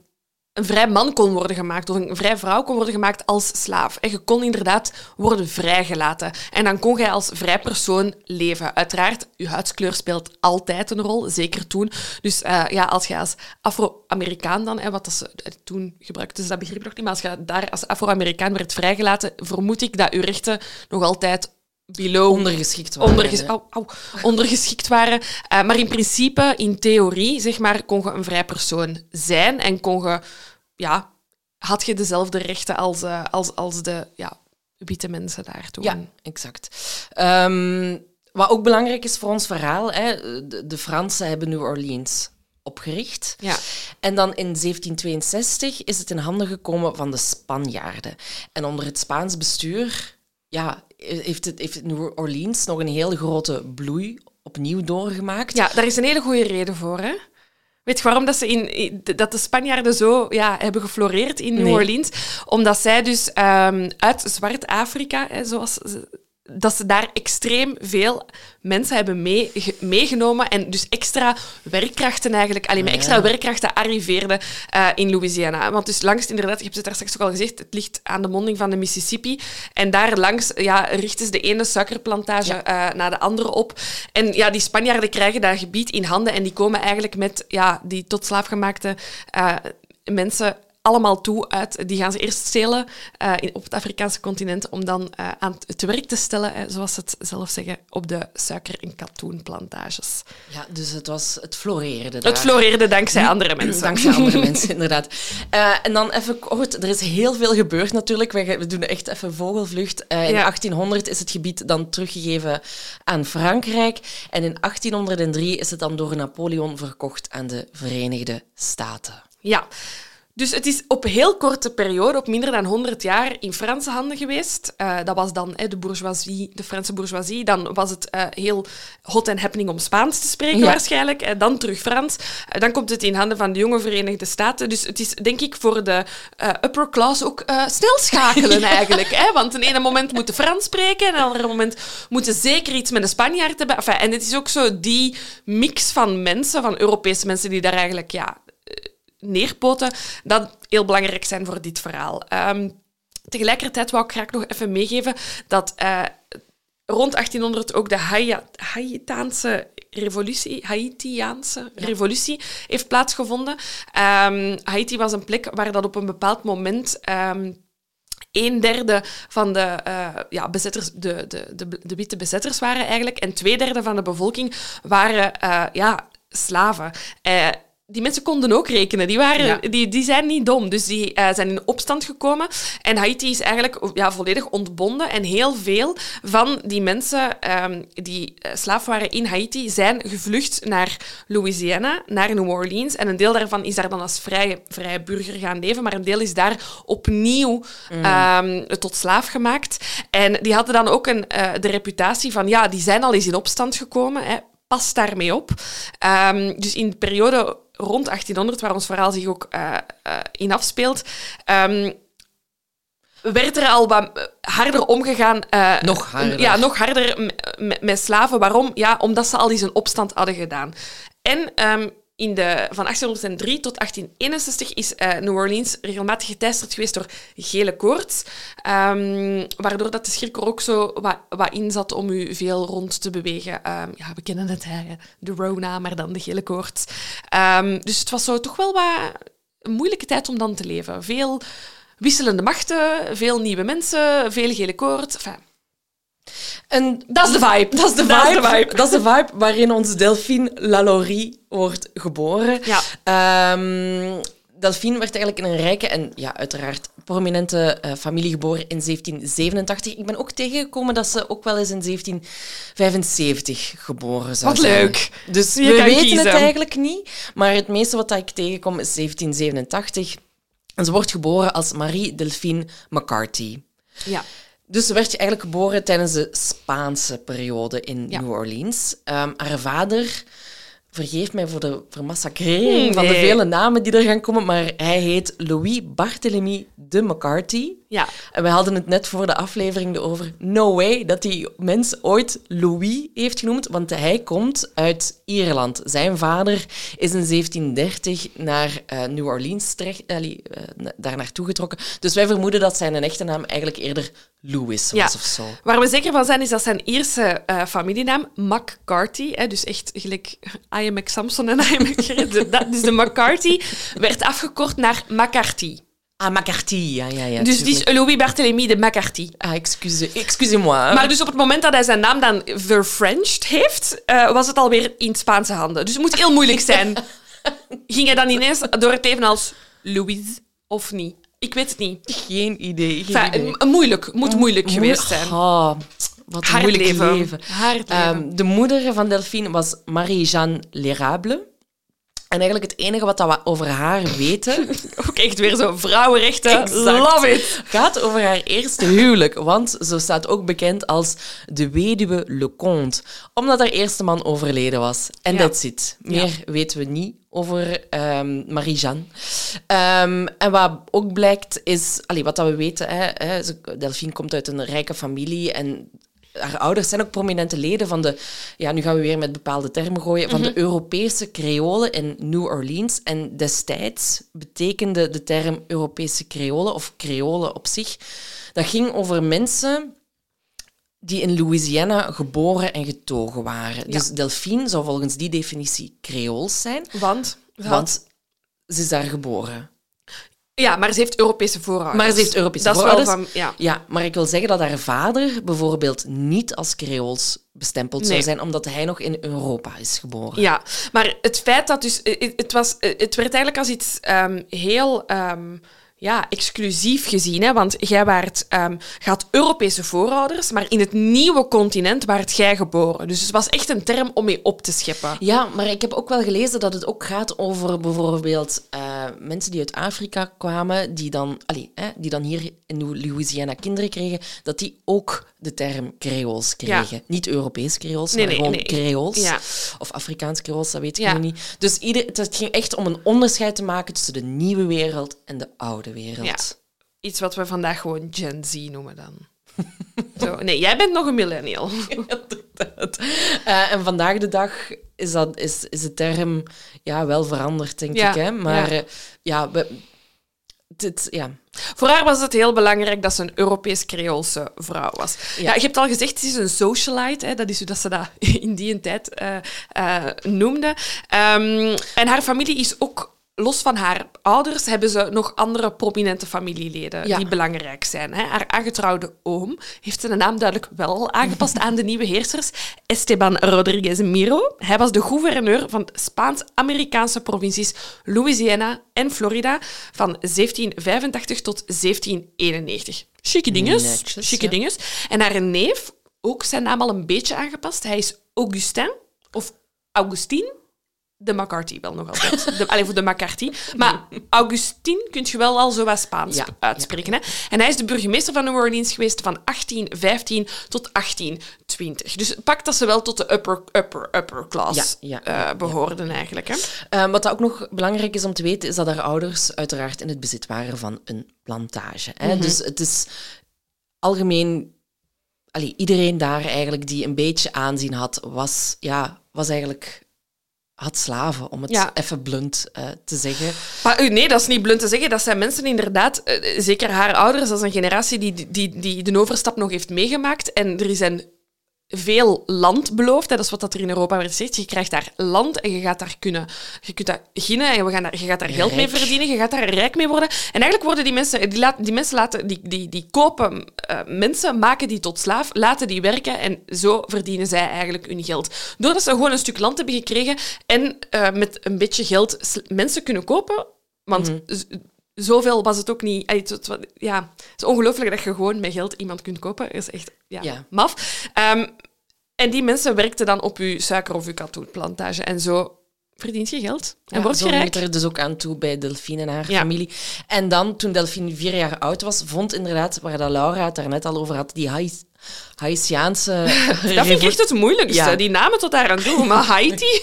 een vrij man kon worden gemaakt of een vrij vrouw kon worden gemaakt als slaaf. En je kon inderdaad worden vrijgelaten. En dan kon jij als vrij persoon leven. Uiteraard, je huidskleur speelt altijd een rol, zeker toen. Dus uh, ja, als je als Afro-Amerikaan dan, hè, wat ze toen gebruikten ze dat begrip nog niet, maar als je daar als Afro-Amerikaan werd vrijgelaten, vermoed ik dat je rechten nog altijd below ondergeschikt waren. Onderges au, au, ondergeschikt waren. Uh, maar in principe, in theorie, zeg maar, kon je een vrij persoon zijn en kon je, ja, had je dezelfde rechten als, uh, als, als de ja, witte mensen daar toen. Ja, exact. Um, wat ook belangrijk is voor ons verhaal, hè, de, de Fransen hebben New Orleans opgericht. Ja. En dan in 1762 is het in handen gekomen van de Spanjaarden. En onder het Spaans bestuur ja, heeft, het, heeft New Orleans nog een heel grote bloei opnieuw doorgemaakt. Ja, daar is een hele goede reden voor, hè? Weet je waarom dat, ze in, dat de Spanjaarden zo ja, hebben gefloreerd in New nee. Orleans? Omdat zij dus um, uit Zwart-Afrika, zoals ze, dat ze daar extreem veel mensen hebben mee, meegenomen en dus extra werkkrachten eigenlijk, alleen maar extra werkkrachten arriveerden uh, in Louisiana. Want dus langs, inderdaad, ik heb het daar straks ook al gezegd, het ligt aan de monding van de Mississippi en daar langs ja, richten ze de ene suikerplantage ja. uh, naar de andere op. En ja, die Spanjaarden krijgen dat gebied in handen en die komen eigenlijk met ja, die tot slaafgemaakte uh, mensen allemaal toe uit. Die gaan ze eerst stelen uh, in, op het Afrikaanse continent om dan uh, aan het werk te stellen, uh, zoals ze het zelf zeggen, op de suiker- en katoenplantages. Ja, dus het was het floreerde daar. Het floreerde dankzij andere mensen. Dankzij andere mensen, inderdaad. en dan even kort, er is heel veel gebeurd natuurlijk. We, we doen echt even vogelvlucht. in ja. 1800 is het gebied dan teruggegeven aan Frankrijk. En in 1803 is het dan door Napoleon verkocht aan de Verenigde Staten. Ja, dus het is op heel korte periode, op minder dan 100 jaar, in Franse handen geweest. Uh, dat was dan hè, de bourgeoisie, de Franse bourgeoisie. Dan was het uh, heel hot en happening om Spaans te spreken, ja. waarschijnlijk. Uh, dan terug Frans. dan komt het in handen van de jonge Verenigde Staten. Dus het is, denk ik, voor de upper class ook snel schakelen, ja. eigenlijk. Hè? Want een ene moment moeten Frans spreken, en een andere moment moeten zeker iets met de Spanjaard hebben. Enfin, en het is ook zo die mix van mensen, van Europese mensen, die daar eigenlijk... Ja, neerpoten, dat heel belangrijk zijn voor dit verhaal. Um, tegelijkertijd wou ik graag nog even meegeven dat uh, rond 1800 ook de Haitiaanse revolutie, Haitiaanse ja. revolutie heeft plaatsgevonden. Um, Haiti was een plek waar dat op een bepaald moment um, een derde van de, uh, ja, bezetters, de, de, de, de, witte bezetters waren eigenlijk en twee derde van de bevolking waren uh, ja, slaven. Uh, die mensen konden ook rekenen. Die, waren, Ja. die, die zijn niet dom. Dus die eh, zijn in opstand gekomen. En Haiti is eigenlijk ja, volledig ontbonden. En heel veel van die mensen ehm, die eh, slaaf waren in Haiti zijn gevlucht naar Louisiana, naar New Orleans. En een deel daarvan is daar dan als vrije, vrije burger gaan leven. Maar een deel is daar opnieuw ehm, tot slaaf gemaakt. En die hadden dan ook een, eh, de reputatie van, ja, die zijn al eens in opstand gekomen. Hè. Pas daarmee op. Ehm, dus in de periode rond 1800, waar ons verhaal zich ook eh, eh, in afspeelt, ehm, werd er al wat harder omgegaan. eh, Nog harder. Ja, nog harder met slaven. Waarom? Ja, omdat ze al eens een opstand hadden gedaan. En ehm, in de, van 1803 tot 1861 is eh, New Orleans regelmatig geteisterd geweest door gele koorts. ehm, waardoor dat de schrik ook zo wat, wat in zat om u veel rond te bewegen. Ehm, ja, we kennen het, hè, de Rona, maar dan de gele koorts. Ehm, dus het was zo toch wel wat een moeilijke tijd om dan te leven. Veel wisselende machten, veel nieuwe mensen, veel gele koorts. Enfin, En dat is de vibe. Dat is de Dat is vibe. de vibe. Dat is de vibe waarin onze Delphine Lalaurie wordt geboren. Ja. Ehm, Delphine werd eigenlijk in een rijke en ja, uiteraard prominente eh, familie geboren in 1787. Ik ben ook tegengekomen dat ze ook wel eens in 1775 geboren zou Wat zijn. leuk. Dus Je we weten kiezen. het eigenlijk niet. Maar het meeste wat ik tegenkom is 1787. En ze wordt geboren als Marie Delphine McCarthy. Ja. Dus ze werd eigenlijk geboren tijdens de Spaanse periode in Ja. New Orleans. Ehm, haar vader, vergeef mij voor de vermassacrering Hmm, van de vele namen die er gaan komen, maar hij heet Louis Barthélemy de McCarthy. Ja. En we hadden het net voor de aflevering erover. No way dat die mens ooit Louis heeft genoemd, want hij komt uit Ierland. Zijn vader is in 1730 naar eh, New Orleans terecht, eh, na- daar naartoe getrokken. Dus wij vermoeden dat zijn echte naam eigenlijk eerder Louis was Ja. of zo. Waar we zeker van zijn, is dat zijn Ierse eh, familienaam, McCarthy, hè, dus echt gelijk I am McSamson en I am dat- Dus de McCarthy werd afgekort naar McCarthy. Ah, McCarthy, ja, ja, ja. dus die is. Louis Barthélemy de McCarthy. Ah, excuse, excusez-moi. Maar dus op het moment dat hij zijn naam dan verfrenched heeft, eh, was het alweer in Spaanse handen. Dus het moet heel moeilijk zijn. Ging hij dan ineens door het leven als Louis of niet? Ik weet het niet. Geen idee. Geen Enfin, idee. moeilijk. Moet moeilijk geweest zijn. Oh, wat een moeilijk leven. leven. Hard leven. Ehm, de moeder van Delphine was Marie-Jeanne L'Érable. En eigenlijk het enige wat dat we over haar weten, Ook echt weer zo vrouwenrechten. Exact. Love it. gaat over haar eerste huwelijk. Want ze staat ook bekend als de weduwe Leconte. Omdat haar eerste man overleden was. En Ja. that's it. Meer weten we niet over ehm, Marie-Jeanne. Ehm, en wat ook blijkt is, allee, wat dat we weten, hè, Delphine komt uit een rijke familie en haar ouders zijn ook prominente leden van de, ja, nu gaan we weer met bepaalde termen gooien, van de Europese Creolen in New Orleans. En destijds betekende de term Europese Creolen of Creolen op zich, dat ging over mensen die in Louisiana geboren en getogen waren. Dus Delphine zou volgens die definitie Creools zijn, Want? want ze is daar geboren. Ja, maar ze heeft Europese voorouders. Maar ze heeft Europese dat voorouders. Is wel van, ja. Ja, maar ik wil zeggen dat haar vader bijvoorbeeld niet als Creools bestempeld zou zijn, omdat hij nog in Europa is geboren. ja, maar het feit dat dus... eh, Het, was, eh, het werd eigenlijk als iets ehm, heel... ehm, ja, exclusief gezien, hè? want jij waart, had Europese voorouders, maar in het nieuwe continent waart jij geboren. Dus het was echt een term om mee op te scheppen. Ja, maar ik heb ook wel gelezen dat het ook gaat over bijvoorbeeld eh, mensen die uit Afrika kwamen, die dan, allee, hè, die dan hier in Louisiana kinderen kregen, dat die ook de term Creools kregen. Niet Europees Creools, Nee, maar nee, gewoon nee. Creools. Ja. Of Afrikaans Creools, dat weet ik Ja. nu niet. Dus ieder, het ging echt om een onderscheid te maken tussen de nieuwe wereld en de oude wereld. Ja. Iets wat we vandaag gewoon Gen Z noemen dan. Zo, nee, jij bent nog een millennial. Inderdaad. Eh, en vandaag de dag is, dat, is, is de term ja, wel veranderd, denk Ja, ik. Hè? Maar ja. ja, ja, we, dit, ja. Voor haar was het heel belangrijk dat ze een Europees-Creoolse vrouw was. Ja. Ja. je hebt al gezegd, ze is een socialite. Hè, dat is hoe dat ze dat in die tijd eh, eh, noemde. Ehm, en haar familie is ook los van haar ouders hebben ze nog andere prominente familieleden Ja. die belangrijk zijn. Hè. Haar aangetrouwde oom heeft zijn naam duidelijk wel aangepast aan de nieuwe heersers. Esteban Rodriguez Miro. Hij was de gouverneur van de Spaans-Amerikaanse provincies Louisiana en Florida van 1785 tot 1791. Chique dinges. Netjes, Chique ja. dinges. En haar neef, ook zijn naam al een beetje aangepast. Hij is Augustin of Augustin de McCarthy wel nog altijd. De, allee, voor de McCarthy. Maar Augustin kun je wel al zo wat Spaans Ja, uitspreken. Hè? En hij is de burgemeester van New Orleans geweest van 1815 tot 1820. Dus pakt dat ze wel tot de upper, upper, upper class Ja, eh, behoorden eigenlijk. Hè? Eh, wat ook nog belangrijk is om te weten, is dat haar ouders uiteraard in het bezit waren van een plantage. Hè? Mhm. Dus het is algemeen... Allee, iedereen daar eigenlijk die een beetje aanzien had, was, ja, was eigenlijk... Had slaven, om het Ja. even blunt eh, te zeggen. Maar eh, nee, dat is niet blunt te zeggen. Dat zijn mensen inderdaad, eh, zeker haar ouders, dat is een generatie die, die, die de overstap nog heeft meegemaakt. En er is een veel land beloofd. Hè. Dat is wat dat er in Europa werd gezegd. Je krijgt daar land en je gaat daar kunnen... Je kunt dat beginnen en we gaan daar, je gaat daar geld mee verdienen. Je gaat daar rijk mee worden. En eigenlijk worden die mensen... Die, laat, die mensen laten... Die, die, die kopen eh, mensen, maken die tot slaaf, laten die werken en zo verdienen zij eigenlijk hun geld. Doordat ze gewoon een stuk land hebben gekregen en eh, met een beetje geld mensen kunnen kopen... Want z- zoveel was het ook niet... Allee, het- ja, het is ongelooflijk dat je gewoon met geld iemand kunt kopen. Dat is echt ja, Ja. maf. Ehm, en die mensen werkten dan op je suiker- of je katoenplantage. En zo verdient je geld. En Ja, word zo je rijk. er dus ook aan toe bij Delphine en haar Ja. familie. En dan, toen Delphine vier jaar oud was, vond inderdaad, waar dat Laura het daarnet al over had, die Hais- Haitiaanse... Dat vind ik echt het moeilijkste. Ja. Die namen tot daar aan toe. Maar Haiti...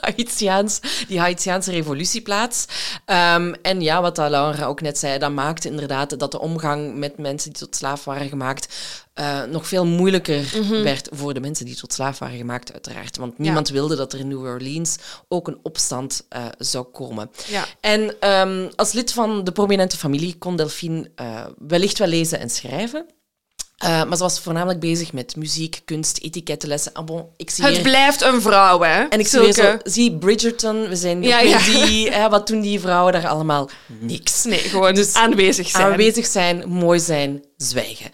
Haitiaans, die Haitiaanse revolutie plaats. Ehm, en ja, wat Laura ook net zei, dat maakte inderdaad dat de omgang met mensen die tot slaaf waren gemaakt eh, nog veel moeilijker Mhm. werd voor de mensen die tot slaaf waren gemaakt, uiteraard. Want niemand wilde dat er in New Orleans ook een opstand eh, zou komen. Ja. En ehm, als lid van de prominente familie kon Delphine eh, wellicht wel lezen en schrijven. Eh, maar ze was voornamelijk bezig met muziek, kunst, etikettenlessen. Ah, bon, ik zie Het hier- blijft een vrouw, hè. en ik zie zo, zie Bridgerton, we zijn Ja, ja, die, hè, wat doen die vrouwen daar allemaal? Niks. Nee, gewoon Dus aanwezig zijn. Aanwezig zijn, mooi zijn, zwijgen.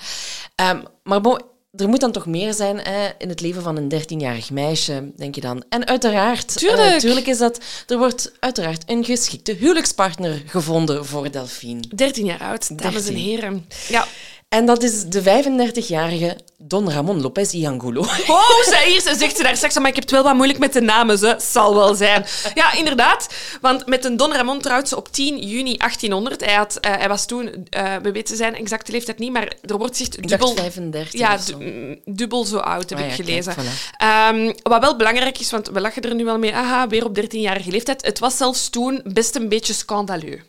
Ehm, maar bon, er moet dan toch meer zijn hè, in het leven van een dertienjarig meisje, denk je dan. En uiteraard, Tuurlijk. eh, tuurlijk is dat, er wordt uiteraard een geschikte huwelijkspartner gevonden voor Delphine. 13 jaar oud, dames en 13. heren. Ja. En dat is de 35-jarige Don Ramon Lopez y Angulo. Oh, zij hier, ze zegt ze daar straks, maar ik heb het wel wat moeilijk met de namen, ze zal wel zijn. Ja, inderdaad, want met een Don Ramon trouwt ze op 10 juni 1800. Hij, had, eh, hij was toen, eh, we weten zijn exacte leeftijd niet, maar er wordt zich dubbel... dacht 35 Ja, zo. mm, dubbel zo oud heb Ah ik ja, kijk, gelezen. voilà. Ehm, wat wel belangrijk is, want we lachen er nu wel mee, aha, weer op 13-jarige leeftijd. Het was zelfs toen best een beetje scandaleus.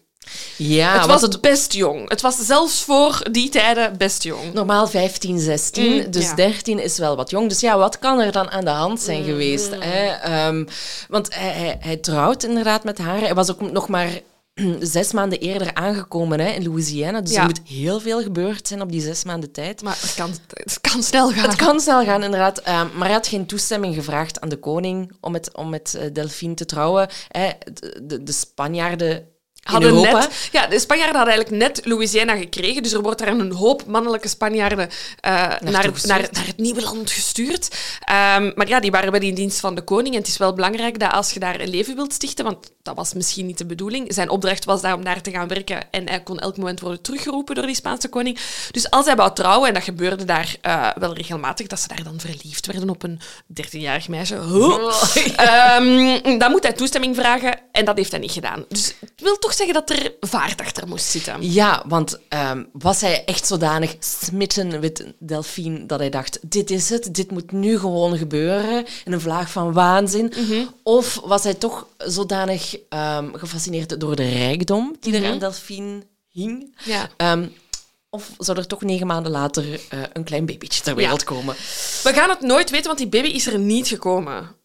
Ja, het was best jong. Het was zelfs voor die tijden best jong. Normaal 15, 16, Mm, dus ja. 13 is wel wat jong. Dus ja, wat kan er dan aan de hand zijn Mm. geweest? Hè? Ehm, want hij, hij, hij trouwt inderdaad met haar. Hij was ook nog maar zes maanden eerder aangekomen hè, in Louisiana. Dus Ja. er moet heel veel gebeurd zijn op die zes maanden tijd. Maar het kan, het kan snel gaan. Het kan snel gaan, inderdaad. Ehm, maar hij had geen toestemming gevraagd aan de koning om met, om met eh, Delphine te trouwen. Hè, de, de, de Spanjaarden hadden net, ja, de Spanjaarden hadden eigenlijk net Louisiana gekregen, dus er wordt daar een hoop mannelijke Spanjaarden eh, naar, naar, naar het nieuwe land gestuurd. Ehm, maar ja, die waren wel in dienst van de koning. En het is wel belangrijk dat als je daar een leven wilt stichten, want dat was misschien niet de bedoeling, zijn opdracht was daar om daar te gaan werken en hij kon elk moment worden teruggeroepen door die Spaanse koning. Dus als hij wou trouwen, en dat gebeurde daar eh, wel regelmatig, dat ze daar dan verliefd werden op een 13-jarig meisje, Ehm, dan moet hij toestemming vragen en dat heeft hij niet gedaan. Dus het wil toch zeggen dat er vaart achter moest zitten. Ja, want ehm, was hij echt zodanig smitten met Delphine dat hij dacht, dit is het, dit moet nu gewoon gebeuren, in een vlaag van waanzin? Of was hij toch zodanig ehm, gefascineerd door de rijkdom die er aan Delphine hing? Ja. Ehm, of zou er toch negen maanden later eh, een klein babytje ter wereld komen? We gaan het nooit weten, want die baby is er niet gekomen.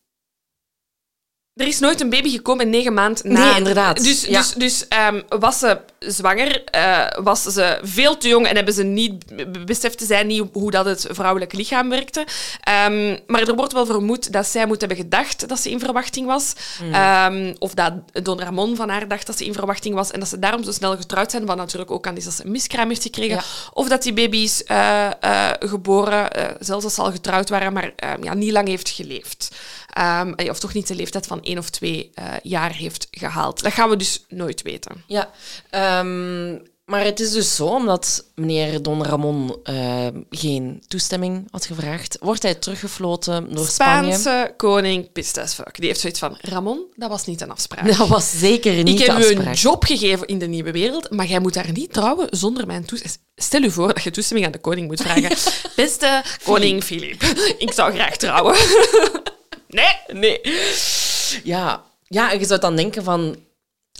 Er is nooit een baby gekomen in negen maanden na. Nee, inderdaad. Dus, Ja. dus, dus ehm, was ze zwanger, eh, was ze veel te jong en hebben ze niet, besefte zij niet hoe dat het vrouwelijk lichaam werkte. Ehm, maar er wordt wel vermoed dat zij moet hebben gedacht dat ze in verwachting was. Hmm. Ehm, of dat Don Ramon van haar dacht dat ze in verwachting was en dat ze daarom zo snel getrouwd zijn. Wat natuurlijk ook aan is dat ze een miskraam heeft gekregen. Ja. Of dat die baby is eh, eh, geboren, zelfs als ze al getrouwd waren, maar ja, niet lang heeft geleefd. Ehm, eh, of toch niet de leeftijd van één of twee eh, jaar heeft gehaald. Dat gaan we dus nooit weten. Ja, ehm, maar het is dus zo, omdat meneer Don Ramon eh, geen toestemming had gevraagd, wordt hij teruggefloten door Spanje. Spaanse koning pissed as fuck. Die heeft zoiets van, Ramon, dat was niet een afspraak. Dat was zeker niet ik heb de u afspraak. een job gegeven in de nieuwe wereld, maar jij moet daar niet trouwen zonder mijn toestemming. Stel u voor dat je toestemming aan de koning moet vragen. Beste koning Filip, ik zou graag trouwen. nee, nee. Ja. ja, en je zou dan denken van...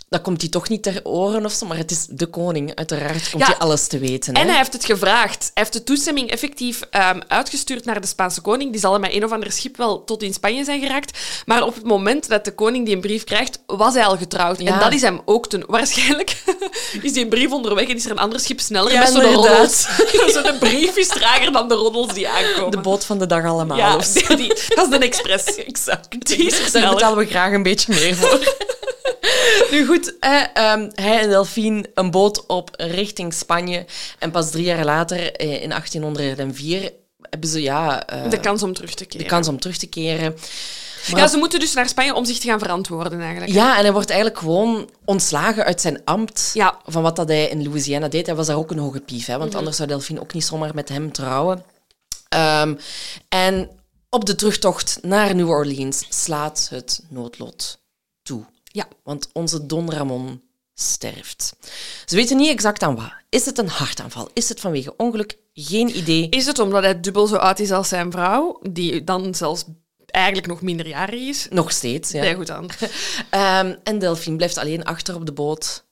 Dat komt hij toch niet ter oren of zo, maar het is de koning. Uiteraard komt Ja. hij alles te weten. En hè. hij heeft het gevraagd. Hij heeft de toestemming effectief ehm, uitgestuurd naar de Spaanse koning. Die zal met een of ander schip wel tot in Spanje zijn geraakt. Maar op het moment dat de koning die een brief krijgt, was hij al getrouwd. Ja. En dat is hem ook ten... Waarschijnlijk is die brief onderweg en is er een ander schip sneller Ja, met zo'n roddels. Zo'n brief is trager dan de roddels die aankomen. De boot van de dag allemaal. ja, die, die- dat is de express. Exact. Die is Daar betalen we graag een beetje meer voor. nu goed, hè, ehm, hij en Delphine een boot op richting Spanje. En pas drie jaar later, eh, in 1804, hebben ze ja, eh, De kans om terug te keren. de kans om terug te keren. Maar Ja, ze moeten dus naar Spanje om zich te gaan verantwoorden eigenlijk. Ja, en hij wordt eigenlijk gewoon ontslagen uit zijn ambt Ja. van wat dat hij in Louisiana deed. Hij was daar ook een hoge pief, hè, want anders zou Delphine ook niet zomaar met hem trouwen. Ehm, en op de terugtocht naar New Orleans slaat het noodlot toe. Ja. Want onze Don Ramon sterft. Ze weten niet exact aan wat. Is het een hartaanval? Is het vanwege ongeluk? Geen idee. Is het omdat hij dubbel zo oud is als zijn vrouw, die dan zelfs eigenlijk nog minderjarig is? Nog steeds. Ja. Goed aan. Ehm, en Delphine blijft alleen achter op de boot,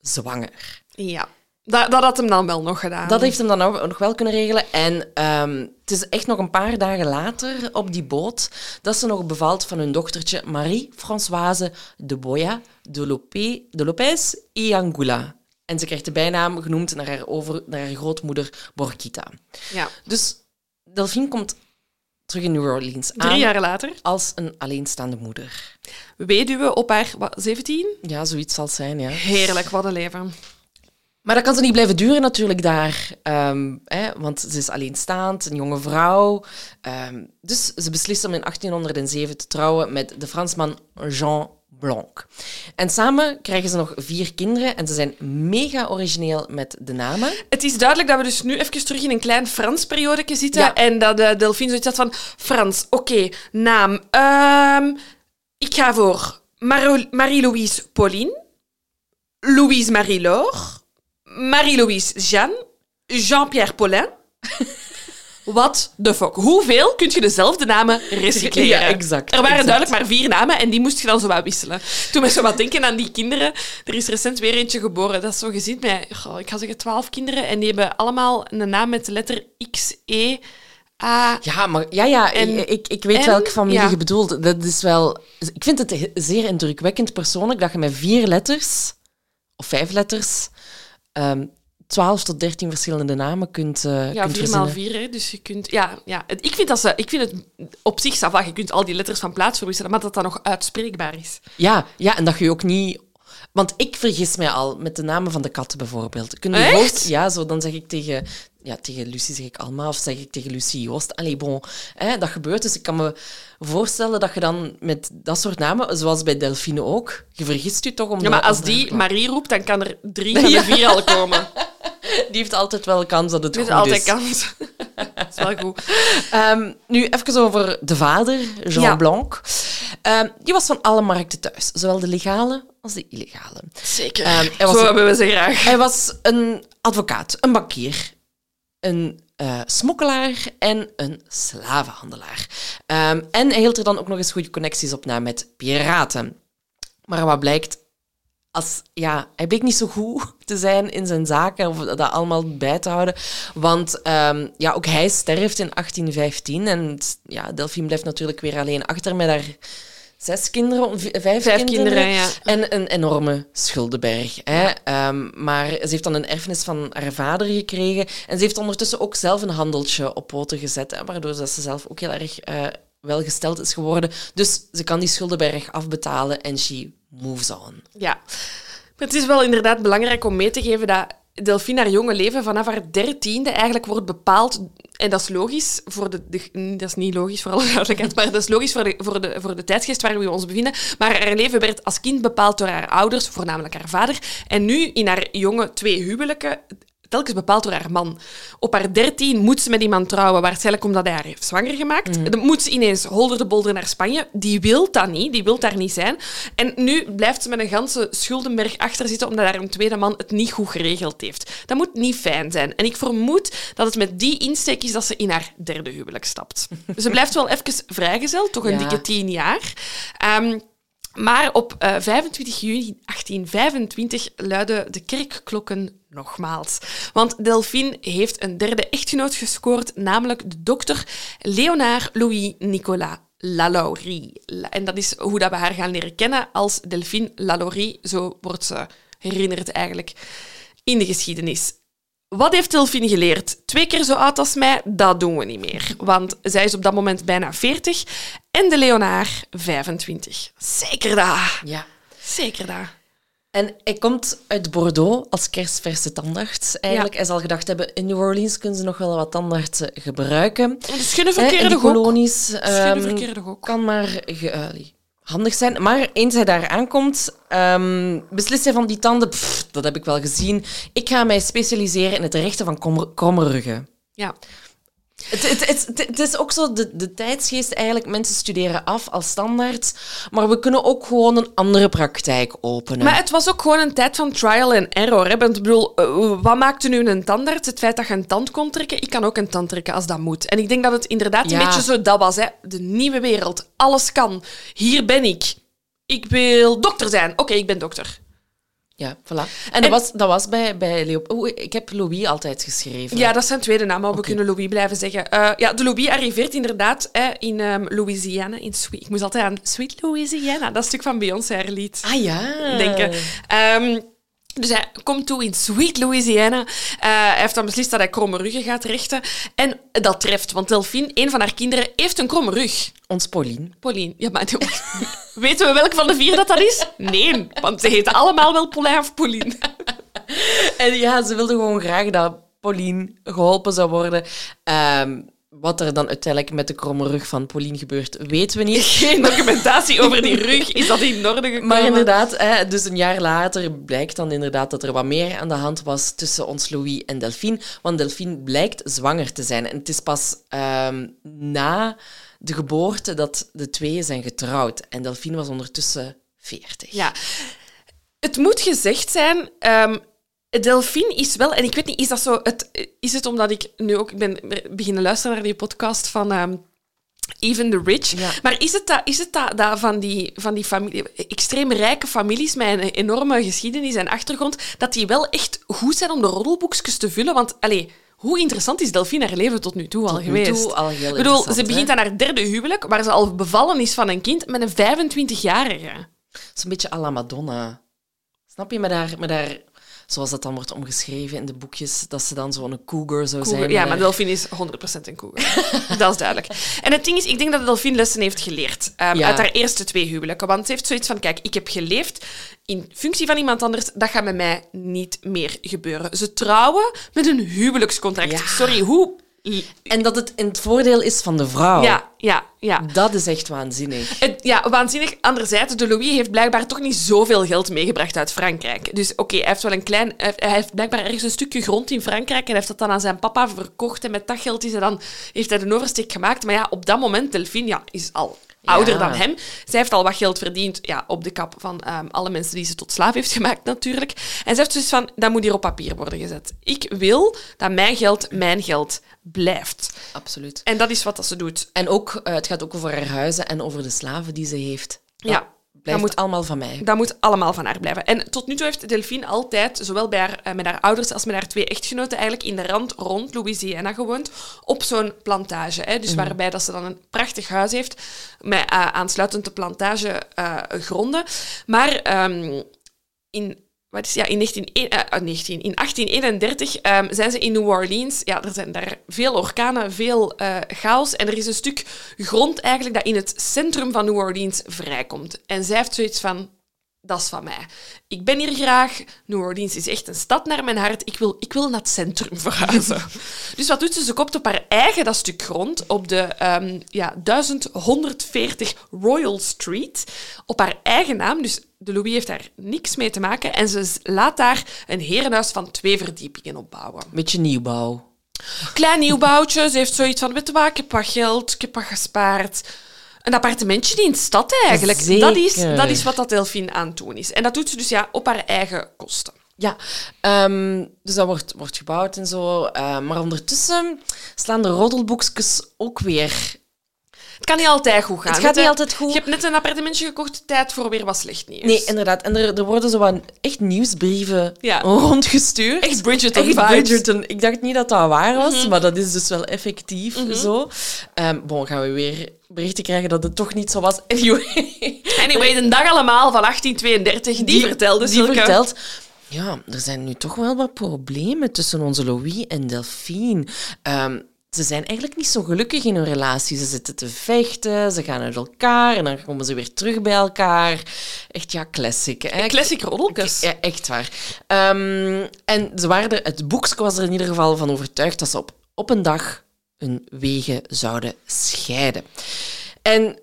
zwanger. Ja. Dat, dat had hem dan wel nog gedaan. Dat heeft hem dan ook nog wel kunnen regelen. En ehm, het is echt nog een paar dagen later op die boot dat ze nog bevalt van hun dochtertje Marie-Françoise de Boya de, Lopé, de Lopez y Angula. En ze krijgt de bijnaam genoemd naar haar, over, naar haar grootmoeder Borquita. Ja. Dus Delphine komt terug in New Orleans Drie aan jaar later. als een alleenstaande moeder. Weduwe op haar wat, 17? Ja, zoiets zal het zijn, ja. Heerlijk, wat een leven. Maar dat kan ze niet blijven duren natuurlijk daar. Ehm, hè, want ze is alleenstaand, een jonge vrouw. Ehm, dus ze beslist om in 1807 te trouwen met de Fransman Jean Blanc. En samen krijgen ze nog vier kinderen en ze zijn mega origineel met de namen. Het is duidelijk dat we dus nu even terug in een klein Frans periode zitten. Ja. En dat de Delphine zoiets had van... Frans, oké, naam. Ehm, ik ga voor Marie-Louise Pauline. Louise Marie-Laure. Marie-Louise Jeanne. Jean-Pierre Paulin. What the fuck? Hoeveel kun je dezelfde namen recycleren? Ja, exact, Er waren exact. duidelijk maar vier namen en die moest je dan zo wat wisselen. Toen moest je wat denken aan die kinderen. Er is recent weer eentje geboren. Dat is zo gezien met, goh, ik ga zeggen, twaalf kinderen. En die hebben allemaal een naam met de letter X, E, A. Ja, maar ja, ja En- ik, ik, weet en- welke familie ja. je bedoelt. Dat is wel... Ik vind het he- zeer indrukwekkend persoonlijk dat je met vier letters, of vijf letters, ehm 12 tot 13 verschillende namen kunt, eh Ja, kunt vier maal verzinnen. vier, hè. Dus je kunt... Ja, ja. Ik vind, dat ze, ik vind het op zich, va, je kunt al die letters van plaats verwisselen, maar dat dat nog uitspreekbaar is. Ja, ja, en dat je ook niet... Want ik vergis mij al met de namen van de katten bijvoorbeeld. Kun je hoofd- Ja, zo, dan zeg ik tegen... Ja, tegen Lucie zeg ik Alma of zeg ik tegen Lucie Joost. Allee, bon, hè, dat gebeurt. Dus ik kan me voorstellen dat je dan met dat soort namen, zoals bij Delphine ook, je vergist je toch om Ja, maar als die Marie roept, dan kan er drie van de vier al komen. Die heeft altijd wel kans dat het Dat is goed altijd is. kans. dat is wel goed. Ehm, nu even over de vader, Jean Ja. Blanc. Ehm, die was van alle markten thuis, zowel de legale als de illegale. Zeker. Ehm, hij was Zo een- hebben we ze graag. Hij was een advocaat, een bankier, een eh, smokkelaar en een slavenhandelaar. Ehm, en hij hield er dan ook nog eens goede connecties op na met piraten. Maar wat blijkt, als, ja, hij bleek niet zo goed te zijn in zijn zaken, of dat allemaal bij te houden. Want ehm, ja, ook hij sterft in 1815 en ja, Delphine blijft natuurlijk weer alleen achter met haar zes kinderen, vijf, Vijf kinderen, ja. En een enorme schuldenberg. Hè. Ehm, maar ze heeft dan een erfenis van haar vader gekregen. En ze heeft ondertussen ook zelf een handeltje op poten gezet. Hè, waardoor dat ze zelf ook heel erg eh, welgesteld is geworden. Dus ze kan die schuldenberg afbetalen en she moves on. Ja. Maar het is wel inderdaad belangrijk om mee te geven dat Delphine haar jonge leven vanaf haar dertiende eigenlijk wordt bepaald. En dat is logisch voor de, Dat is niet logisch voor alle duidelijkheid, maar dat is logisch voor de, voor, de, voor de tijdsgeest waar we ons bevinden. Maar haar leven werd als kind bepaald door haar ouders, voornamelijk haar vader. En nu in haar jonge twee huwelijken telkens bepaald door haar man. Op haar dertien moet ze met die man trouwen, waarschijnlijk omdat hij haar heeft zwanger gemaakt. Dan moet ze ineens holder de bolder naar Spanje. Die wil dat niet, die wil daar niet zijn. En nu blijft ze met een ganse schuldenberg achter zitten omdat haar een tweede man het niet goed geregeld heeft. Dat moet niet fijn zijn. En ik vermoed dat het met die insteek is dat ze in haar derde huwelijk stapt. Ze blijft wel even vrijgezel, toch een Ja. dikke tien jaar. Ehm, maar op eh, 25 juni 1825 luiden de kerkklokken nogmaals. Want Delphine heeft een derde echtgenoot gescoord, namelijk de dokter Léonard Louis Nicolas Lalaurie. La- En dat is hoe dat we haar gaan leren kennen als Delphine Lalaurie. Zo wordt ze herinnerd eigenlijk in de geschiedenis. Wat heeft Delphine geleerd? Twee keer zo oud als mij, dat doen we niet meer. Want zij is op dat moment bijna 40 en de Leonard 25. Zeker dat. Ja. Zeker dat. En hij komt uit Bordeaux als kerstverse tandarts. Eigenlijk, Ja. hij zal gedacht hebben, in New Orleans kunnen ze nog wel wat tandartsen gebruiken. En schöne Hè, in verkeerde kolonies ehm, kan maar eh, handig zijn. Maar eens hij daar aankomt, ehm, beslist hij van die tanden, pff, dat heb ik wel gezien. Ik ga mij specialiseren in het rechten van ruggen. Ja. Het, het, het, het- het is ook zo de, de tijdsgeest eigenlijk. Mensen studeren af als standaard, maar we kunnen ook gewoon een andere praktijk openen. Maar het was ook gewoon een tijd van trial and error. Hè? Want ik bedoel, eh, wat maakte nu een tandarts? Het feit dat je een tand kon trekken? Ik kan ook een tand trekken als dat moet. En ik denk dat het inderdaad een beetje zo dat was. Hè? De nieuwe wereld. Alles kan. Hier ben ik. Ik wil dokter zijn. Oké, ik ben dokter. Ja, voilà. En dat was, dat was bij, bij. Oeh, ik heb Louis altijd geschreven. Ja, dat is zijn tweede naam, maar we kunnen Louis blijven zeggen. Eh, ja, de Louis arriveert inderdaad hè, in ehm, Louisiana. In Sweet. Ik moest altijd aan Sweet Louisiana, dat stuk van Beyoncé haar lied. Ah ja. denken. Ehm, dus hij komt toe in Sweet Louisiana. Eh, hij heeft dan beslist dat hij kromme ruggen gaat rechten. En dat treft, want Delphine, een van haar kinderen, heeft een kromme rug. Ons Pauline. Pauline. Ja, maar weten we welke van de vier dat dat is? Nee, want ze heten allemaal wel Paulin of Pauline. En ja, ze wilde gewoon graag dat Pauline geholpen zou worden. Ehm, wat er dan uiteindelijk met de kromme rug van Pauline gebeurt, weten we niet. Geen documentatie over die rug. Is dat in orde gekomen? Maar inderdaad, hè, dus een jaar later blijkt dan inderdaad dat er wat meer aan de hand was tussen ons Louis en Delphine. Want Delphine blijkt zwanger te zijn. En het is pas ehm, na de geboorte dat de tweeën zijn getrouwd. En Delphine was ondertussen 40. Ja. Het moet gezegd zijn, ehm Delphine is wel... En ik weet niet, is dat zo... Het, is het omdat ik nu ook ik ben beginnen luisteren naar die podcast van... ehm, Even the Rich. Ja. Maar is het dat, is het dat, dat van, die, van die familie, extreem rijke families met een enorme geschiedenis en achtergrond, dat die wel echt goed zijn om de roddelboekjes te vullen? Want, allee, hoe interessant is Delphine haar leven tot nu toe al Tot nu geweest? toe al heel ik bedoel, ze begint hè? aan haar derde huwelijk, waar ze al bevallen is van een kind met een 25-jarige. Het is een beetje à la Madonna. Snap je? Met haar, met haar, zoals dat dan wordt omgeschreven in de boekjes, dat ze dan zo'n cougar zou Cougar. zijn. Ja, met maar Delphine is 100% een cougar. dat is duidelijk. En het ding is, ik denk dat Delphine lessen heeft geleerd Ja. uit haar eerste twee huwelijken. Want ze heeft zoiets van, kijk, ik heb geleefd in functie van iemand anders. Dat gaat met mij niet meer gebeuren. Ze trouwen met een huwelijkscontract. Ja. Sorry, hoe... En dat het in het voordeel is van de vrouw. Ja, ja, ja. Dat is echt waanzinnig. Het- ja, waanzinnig. Anderzijds, de Louis heeft blijkbaar toch niet zoveel geld meegebracht uit Frankrijk. Dus oké, hij heeft wel een klein... Hij heeft- hij heeft blijkbaar ergens een stukje grond in Frankrijk en hij heeft dat dan aan zijn papa verkocht. En met dat geld is hij dan, heeft hij de oversteek gemaakt. Maar ja, op dat moment, Delphine ja, is al ouder dan hem. Zij heeft al wat geld verdiend ja, op de kap van ehm, alle mensen die ze tot slaaf heeft gemaakt, natuurlijk. En ze heeft dus van, dat moet hier op papier worden gezet. Ik wil dat mijn geld mijn geld blijft. Absoluut. En dat is wat dat ze doet. En ook, eh, het gaat ook over haar huizen en over de slaven die ze heeft. Dat Ja. Blijft moet- allemaal van mij. Dat moet allemaal van haar blijven. En tot nu toe heeft Delphine altijd, zowel bij haar, eh, met haar ouders als met haar twee echtgenoten, eigenlijk in de rand rond Louisiana gewoond, op zo'n plantage. Hè. Dus waarbij dat ze dan een prachtig huis heeft, met eh, aansluitend de plantage eh, gronden. Maar ehm, in... Is, ja, in, 19, eh, eh, 19, in 1831 ehm, zijn ze in New Orleans. Ja, er zijn daar veel orkanen, veel eh, chaos. En er is een stuk grond eigenlijk dat in het centrum van New Orleans vrijkomt. En zij heeft zoiets van, dat is van mij. Ik ben hier graag. New Orleans is echt een stad naar mijn hart. Ik wil, ik wil naar het centrum verhuizen. dus wat doet ze? Ze koopt op haar eigen dat stuk grond op de ehm, ja, 1140 Royal Street. Op haar eigen naam. Dus de Louis heeft daar niks mee te maken. En ze laat daar een herenhuis van twee verdiepingen opbouwen. Beetje nieuwbouw. Klein nieuwbouwtje. Ze heeft zoiets van, weet je wat, ik heb wat geld, ik heb wat gespaard. Een appartementje in de stad eigenlijk. Zeker. Dat is, dat is wat dat Delphine aan het doen is. En dat doet ze dus ja, op haar eigen kosten. Ja, ehm, dus dat wordt, wordt gebouwd en zo. eh, maar ondertussen slaan de roddelboekjes ook weer. Het kan niet altijd goed gaan. Het gaat niet altijd goed. Je hebt net een appartementje gekocht, tijd voor weer wat slecht nieuws. Nee, inderdaad. En er, er worden zo wat echt nieuwsbrieven Ja. rondgestuurd. Echt Bridgerton Echt. Bridgerton. Ik dacht niet dat dat waar was, maar dat is dus wel effectief Mhm. zo. Ehm bon, gaan we weer berichten krijgen dat het toch niet zo was. Anyway. Anyway, de dag allemaal van 1832, die, vertelde Die Silke. vertelt... Ja, er zijn nu toch wel wat problemen tussen onze Louis en Delphine. Ehm, ze zijn eigenlijk niet zo gelukkig in hun relatie. Ze zitten te vechten, ze gaan uit elkaar en dan komen ze weer terug bij elkaar. Echt, ja, classic. Hè? Classic roddeltjes. Ja, echt waar. Ehm, en ze waren er, het boekje was er in ieder geval van overtuigd dat ze op, op een dag hun wegen zouden scheiden. En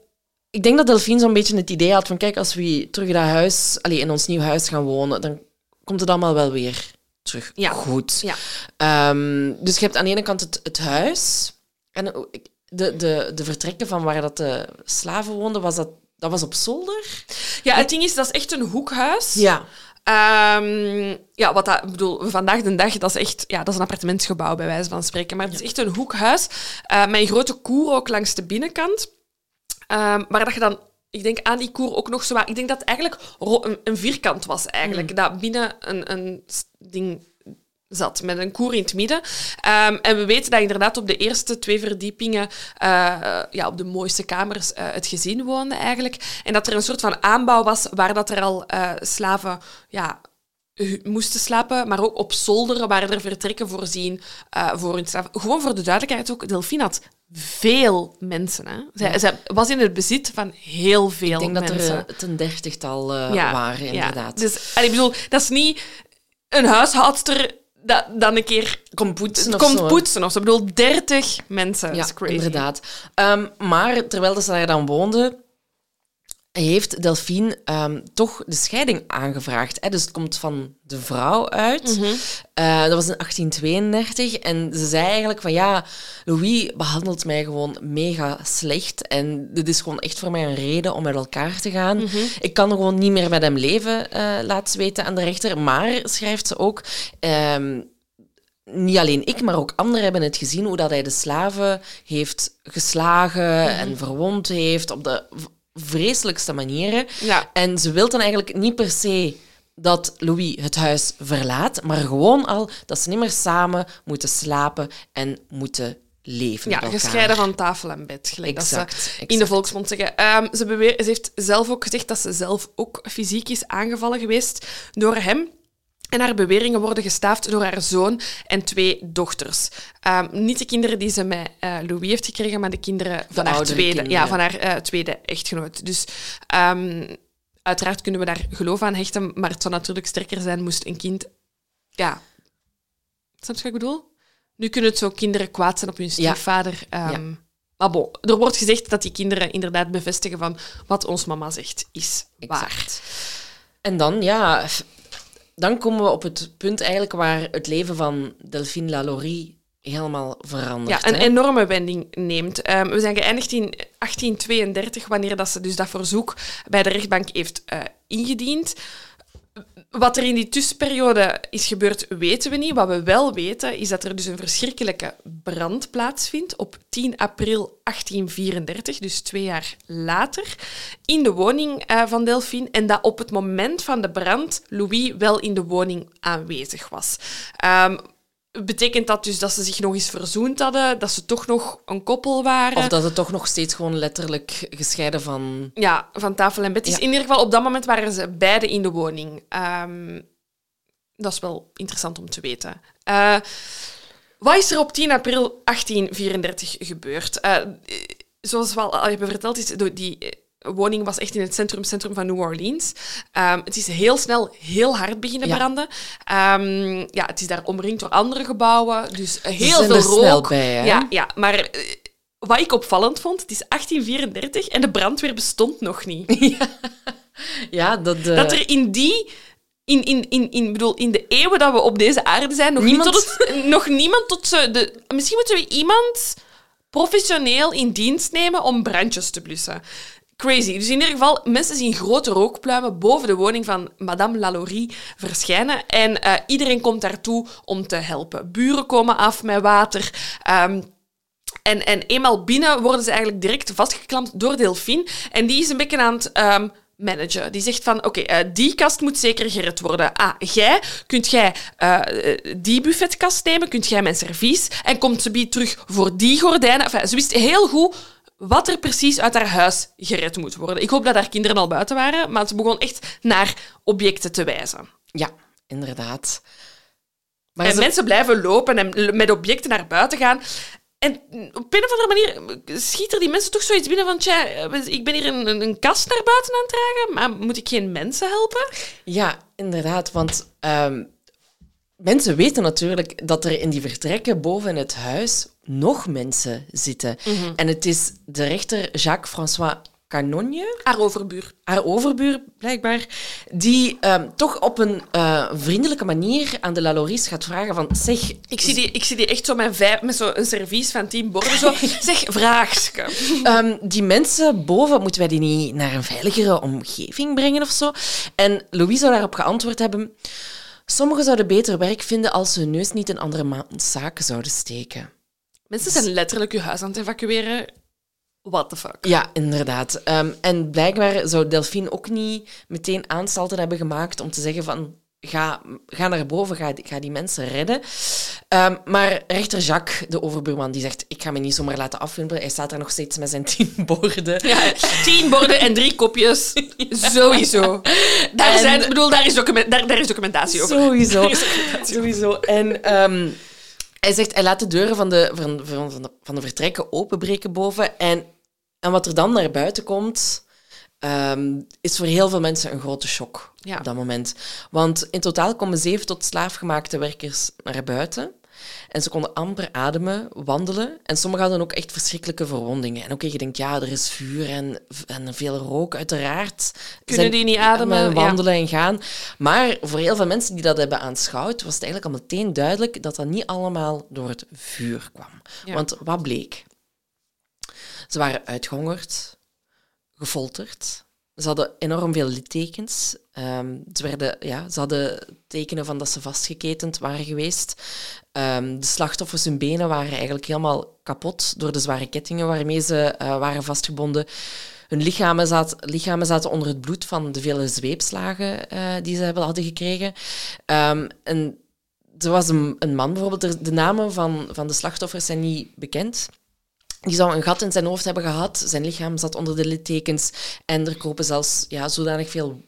ik denk dat Delphine zo'n beetje het idee had van kijk, als we terug in dat huis, allee, in ons nieuw huis gaan wonen, dan komt het allemaal wel weer terug Ja. goed. Ja. Ehm, dus je hebt aan de ene kant het, het huis en de, de, de vertrekken van waar dat de slaven woonden, was dat, dat was op zolder? Ja, het ding is, dat is echt een hoekhuis. Ja. Ehm, ja, wat dat, ik bedoel, vandaag de dag, dat is echt, ja, dat is een appartementsgebouw bij wijze van spreken. Maar het is echt een hoekhuis eh, met een grote koer ook langs de binnenkant. Ehm, maar dat je dan, ik denk aan die koer ook nog zo wat, ik denk dat het eigenlijk een, een vierkant was eigenlijk, dat binnen een, een ding zat, met een koer in het midden. Ehm, en we weten dat inderdaad op de eerste twee verdiepingen, eh, ja, op de mooiste kamers, eh, het gezin woonde eigenlijk. En dat er een soort van aanbouw was waar dat er al eh, slaven ja, moesten slapen, maar ook op zolder waren er vertrekken voorzien voor hun slaven. Gewoon voor de duidelijkheid ook, Delphine had veel mensen. Hè. Zij, zij was in het bezit van heel veel Ik denk dat mensen. er eh, een dertigtal eh, Ja, waren, ja. inderdaad. Dus allee, ik bedoel, dat is niet een huishoudster dat dan een keer Kom poetsen of komt zo. poetsen of zo. Ik bedoel, 30 mensen. Ja, is crazy. inderdaad. Ehm, maar terwijl ze daar dan woonden, heeft Delphine ehm, toch de scheiding aangevraagd. Hè? Dus het komt van de vrouw uit. Mhm. Eh, dat was in 1832. En ze zei eigenlijk van ja, Louis behandelt mij gewoon mega slecht. En dit is gewoon echt voor mij een reden om met elkaar te gaan. Mhm. Ik kan gewoon niet meer met hem leven, eh laat ze weten aan de rechter. Maar, schrijft ze ook... ehm, niet alleen ik, maar ook anderen hebben het gezien hoe dat hij de slaven heeft geslagen en verwond heeft op de vreselijkste manieren. Ja. En ze wil dan eigenlijk niet per se dat Louis het huis verlaat, maar gewoon al dat ze niet meer samen moeten slapen en moeten leven. Ja, gescheiden van tafel en bed, gelijk dat Exact, ze in de volksmond zeggen. Ehm, ze, beweer, ze heeft zelf ook gezegd dat ze zelf ook fysiek is aangevallen geweest door hem. En haar beweringen worden gestaafd door haar zoon en twee dochters. Ehm, niet de kinderen die ze met eh, Louis heeft gekregen, maar de kinderen van haar, tweede, kinderen. ja, van haar eh, tweede echtgenoot. Dus ehm, uiteraard kunnen we daar geloof aan hechten, maar het zou natuurlijk sterker zijn moest een kind... Ja, snap je wat ik bedoel? Nu kunnen het zo kinderen kwaad zijn op hun stiefvader. ehm, Ja. Maar bon, er wordt gezegd dat die kinderen inderdaad bevestigen van wat ons mama zegt is waar. Exact. En dan, ja, dan komen we op het punt eigenlijk waar het leven van Delphine Lalaurie helemaal verandert. Ja, een hè. enorme wending neemt. Ehm, we zijn geëindigd in 1832, wanneer dat ze dus dat verzoek bij de rechtbank heeft eh, ingediend. Wat er in die tussenperiode is gebeurd, weten we niet. Wat we wel weten, is dat er dus een verschrikkelijke brand plaatsvindt op 10 april 1834, dus twee jaar later, in de woning uh, van Delphine. En dat op het moment van de brand Louis wel in de woning aanwezig was. Um, Betekent dat dus dat ze zich nog eens verzoend hadden? Dat ze toch nog een koppel waren? Of dat het toch nog steeds gewoon letterlijk gescheiden van... Ja, van tafel en bed is. In ieder geval, op dat moment waren ze beide in de woning. Um, dat is wel interessant om te weten. Uh, wat is er op 10 april 1834 gebeurd? Uh, zoals we al hebben verteld, is die woning was echt in het centrum, centrum van New Orleans. Um, het is heel snel heel hard beginnen branden. Um, ja, het is daar omringd door andere gebouwen, dus heel veel rook. Snel bij, Ja, ja, maar uh, wat ik opvallend vond, het is 1834 en de brandweer bestond nog niet. Ja, ja dat... Uh... Dat er in die... In, in, in, in, bedoel, in de eeuwen dat we op deze aarde zijn, nog niemand, tot het, nog niemand tot de... Misschien moeten we iemand professioneel in dienst nemen om brandjes te blussen. Crazy. Dus in ieder geval, mensen zien grote rookpluimen boven de woning van Madame Lalaurie verschijnen. En uh, iedereen komt daartoe om te helpen. Buren komen af met water. Um, en, en eenmaal binnen worden ze eigenlijk direct vastgeklampt door Delphine. En die is een beetje aan het um, managen. Die zegt van, oké, uh, die kast moet zeker gered worden. Ah, jij, kunt jij uh, die buffetkast nemen? Kunt jij mijn servies? En komt ze terug voor die gordijnen? Enfin, ze wist heel goed wat er precies uit haar huis gered moet worden. Ik hoop dat haar kinderen al buiten waren, maar ze begon echt naar objecten te wijzen. Ja, inderdaad. Maar en mensen blijven lopen en met objecten naar buiten gaan. En op een of andere manier schiet er die mensen toch zoiets binnen van... Tja, ik ben hier een, een kast naar buiten aan het dragen, maar moet ik geen mensen helpen? Ja, inderdaad, want... Um, mensen weten natuurlijk dat er in die vertrekken boven het huis nog mensen zitten. Mhm. En het is de rechter Jacques-François Canogne. Haar overbuur. Haar overbuur, blijkbaar. Die um, toch op een uh, vriendelijke manier aan de Laloris gaat vragen van... Zeg... Ik zie die, ik zie die echt zo met, vijf, met zo een servies van tien borden. Zo. zeg, vraagske. Um, die mensen boven, moeten wij die niet naar een veiligere omgeving brengen of zo? En Louise zou daarop geantwoord hebben... Sommigen zouden beter werk vinden als ze hun neus niet in andere zaken zouden steken. Mensen zijn letterlijk je huis aan het evacueren. What the fuck? Ja, inderdaad. Um, en blijkbaar zou Delphine ook niet meteen aanstalten hebben gemaakt om te zeggen van ga, ga naar boven, ga, ga die mensen redden. Um, maar rechter Jacques, de overbuurman, die zegt ik ga me niet zomaar laten afwimpelen. Hij staat daar nog steeds met zijn tien borden. Ja, tien borden en drie kopjes. Sowieso. Daar, zijn, bedoel, daar, is document, daar, daar is documentatie over. Sowieso. Sowieso. En... Um, hij zegt, hij laat de deuren van de, van, van, de, van de vertrekken openbreken boven. En, en wat er dan naar buiten komt, um, is voor heel veel mensen een grote shock ja. op dat moment. Want in totaal komen zeven tot slaafgemaakte werkers naar buiten. En ze konden amper ademen, wandelen. En sommigen hadden ook echt verschrikkelijke verwondingen. En oké, okay, je denkt, ja, er is vuur en, en veel rook, uiteraard. Kunnen die niet ademen? Wandelen en gaan. Maar voor heel veel mensen die dat hebben aanschouwd, was het eigenlijk al meteen duidelijk dat dat niet allemaal door het vuur kwam. Want wat bleek? Ze waren uitgehongerd, gefolterd, ze hadden enorm veel littekens. Um, ze, werden, ja, ze hadden tekenen van dat ze vastgeketend waren geweest. Um, de slachtoffers, hun benen waren eigenlijk helemaal kapot door de zware kettingen waarmee ze uh, waren vastgebonden. Hun lichamen, zat, lichamen zaten onder het bloed van de vele zweepslagen uh, die ze hebben, hadden gekregen. Um, en er was een, een man bijvoorbeeld, de namen van, van de slachtoffers zijn niet bekend. Die zou een gat in zijn hoofd hebben gehad. Zijn lichaam zat onder de littekens. En er kropen zelfs ja, zodanig veel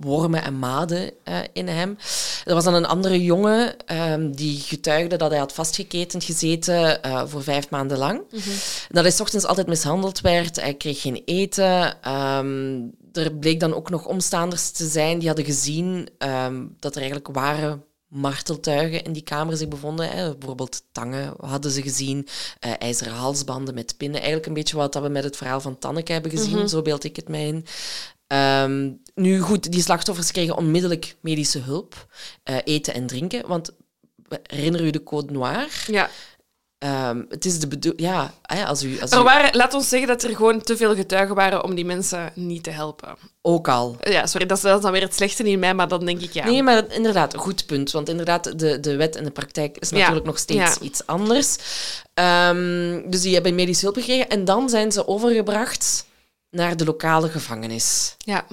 wormen en maden uh, in hem. Er was dan een andere jongen um, die getuigde dat hij had vastgeketend gezeten uh, voor vijf maanden lang. Mm -hmm. Dat hij s ochtends altijd mishandeld werd. Hij kreeg geen eten. Um, er bleek dan ook nog omstaanders te zijn die hadden gezien um, dat er eigenlijk waren marteltuigen in die kamer zich bevonden. Hè. Bijvoorbeeld tangen hadden ze gezien, uh, ijzeren halsbanden met pinnen. Eigenlijk een beetje wat we met het verhaal van Tanneke hebben gezien, mm -hmm. zo beeld ik het mij in. Um, nu goed, die slachtoffers kregen onmiddellijk medische hulp, uh, eten en drinken. Want herinner u de code noir? Ja. ehm, het is de bedoeling... Ja, als u... Als Er u waren, laat ons zeggen dat er gewoon te veel getuigen waren om die mensen niet te helpen. ook al... Ja, sorry, dat is, dat is dan weer het slechte in mij, maar dan denk ik ja. Nee, maar inderdaad, een goed punt. Want inderdaad, de, de wet en de praktijk is Ja. natuurlijk nog steeds Ja. iets anders. Ehm, dus die hebben medische hulp gekregen. En dan zijn ze overgebracht naar de lokale gevangenis. ja.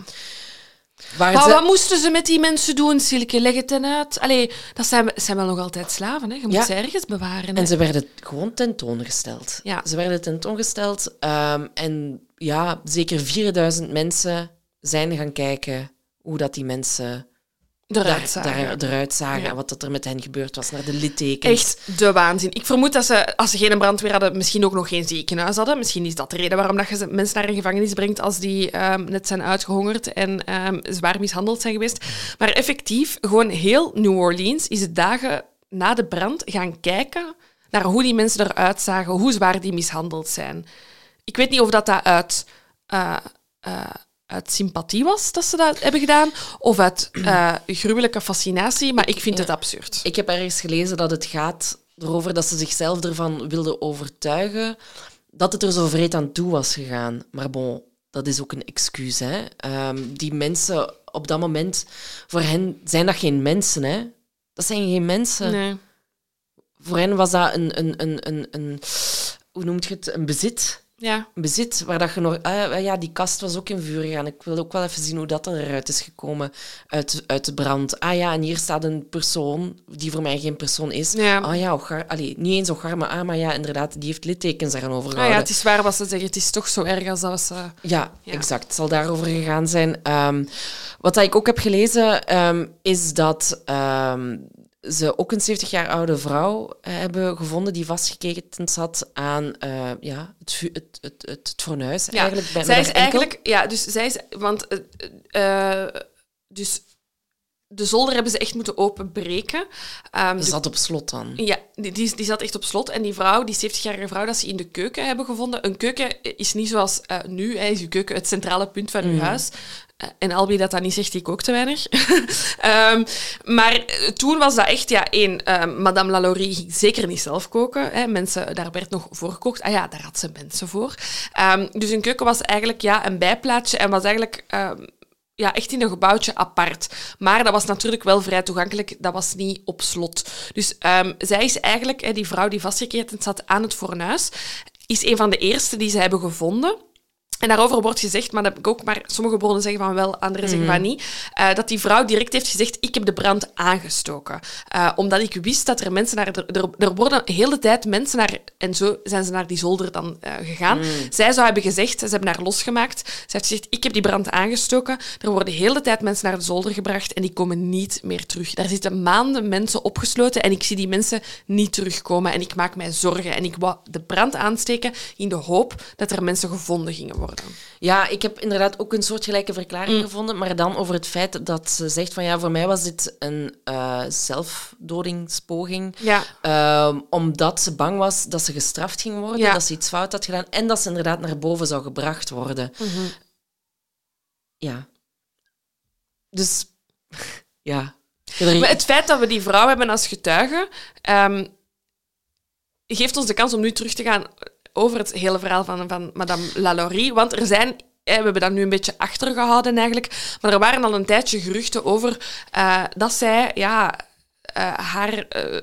Maar ze... wat moesten ze met die mensen doen, Silke? Leg het dan uit. Allee, dat zijn, zijn wel nog altijd slaven, hè? Je moet Ja. ze ergens bewaren. hè. En ze werden gewoon tentoongesteld. Ja. Ze werden tentoongesteld. ehm, en ja, zeker 4000 mensen zijn gaan kijken hoe dat die mensen Eruit daar, zagen. daar- eruit zagen Ja. en wat dat er met hen gebeurd was, naar de littekens. Echt de waanzin. Ik vermoed dat ze, als ze geen brandweer hadden, misschien ook nog geen ziekenhuis hadden. Misschien is dat de reden waarom dat je mensen naar een gevangenis brengt als die ehm, net zijn uitgehongerd en ehm, zwaar mishandeld zijn geweest. Maar effectief, gewoon heel New Orleans is het dagen na de brand gaan kijken naar hoe die mensen eruit zagen, hoe zwaar die mishandeld zijn. Ik weet niet of dat, dat uit, eh, eh, uit sympathie was dat ze dat hebben gedaan, of uit eh, gruwelijke fascinatie, maar ik vind het absurd. Ik heb ergens gelezen dat het gaat erover dat ze zichzelf ervan wilden overtuigen dat het er zo vreed aan toe was gegaan. Maar bon, dat is ook een excuus. Hè? Ehm, die mensen op dat moment, voor hen zijn dat geen mensen. Hè? Dat zijn geen mensen. Nee. Voor hen was dat een, een, een, een, een hoe noemt je het, een bezit. Ja. Bezit waar dat je nog... ah, ja, die kast was ook in vuur gegaan. Ik wil ook wel even zien hoe dat eruit is gekomen uit, uit de brand. Ah ja, en hier staat een persoon die voor mij geen persoon is. Ja. Ah ja, Ogar, allee, niet eens Ogar, maar, ah, maar ja, inderdaad, die heeft littekens Ah overgehouden. ja, het is waar wat ze zeggen. Het is toch zo erg als dat ze... Ja, Ja. exact. Het zal daarover gegaan zijn. Ehm, wat dat ik ook heb gelezen, ehm, is dat ehm, ze ook een 70 jaar oude vrouw eh, hebben gevonden die vastgeketend zat aan eh, ja, het, het, het, het, fornuis. Ja, eigenlijk, bij, zij is eigenlijk... Ja, dus zij is... Want... eh, dus de zolder hebben ze echt moeten openbreken. Ehm, Ze de- zat op slot dan. Ja, die, die, die zat echt op slot. En die vrouw, die 70-jarige vrouw, dat ze in de keuken hebben gevonden. Een keuken is niet zoals nu, hè, is uw keuken het centrale punt van uw huis. En Albi dat dat niet zegt, ik ook te weinig. Ehm, maar eh, toen was dat echt, ja, één, eh, Madame Lalaurie ging zeker niet zelf koken. Hè. Mensen, daar werd nog voor gekookt. Ah ja, daar had ze mensen voor. Ehm, dus een keuken was eigenlijk ja, een bijplaatsje en was eigenlijk... ehm, ja, echt in een gebouwtje apart. Maar dat was natuurlijk wel vrij toegankelijk. Dat was niet op slot. Dus ehm, zij is eigenlijk, hè, die vrouw die vastgeketend zat aan het fornuis, is een van de eerste die ze hebben gevonden. En daarover wordt gezegd, maar dat heb ik ook, maar sommige bronnen zeggen van wel, anderen zeggen van niet, eh, dat die vrouw direct heeft gezegd, ik heb de brand aangestoken. Eh, omdat ik wist dat er mensen naar... Er, er, worden de hele tijd mensen naar... En zo zijn ze naar die zolder dan eh, gegaan. Zij zou hebben gezegd, ze hebben haar losgemaakt. Ze heeft gezegd, ik heb die brand aangestoken. Er worden de hele tijd mensen naar de zolder gebracht en die komen niet meer terug. Daar zitten maanden mensen opgesloten en ik zie die mensen niet terugkomen. En ik maak mij zorgen. En ik wou de brand aansteken in de hoop dat er mensen gevonden gingen worden. Ja, ik heb inderdaad ook een soortgelijke verklaring gevonden, maar dan over het feit dat ze zegt van ja, voor mij was dit een eh, zelfdodingspoging. Ja. Ehm, omdat ze bang was dat ze gestraft ging worden, Ja. dat ze iets fout had gedaan en dat ze inderdaad naar boven zou gebracht worden. Mhm. Ja. Dus, ja. Maar het feit dat we die vrouw hebben als getuige, ehm, geeft ons de kans om nu terug te gaan over het hele verhaal van, van Madame Lalaurie. Want er zijn, we hebben dat nu een beetje achtergehouden eigenlijk, maar er waren al een tijdje geruchten over eh, dat zij ja, eh, haar eh,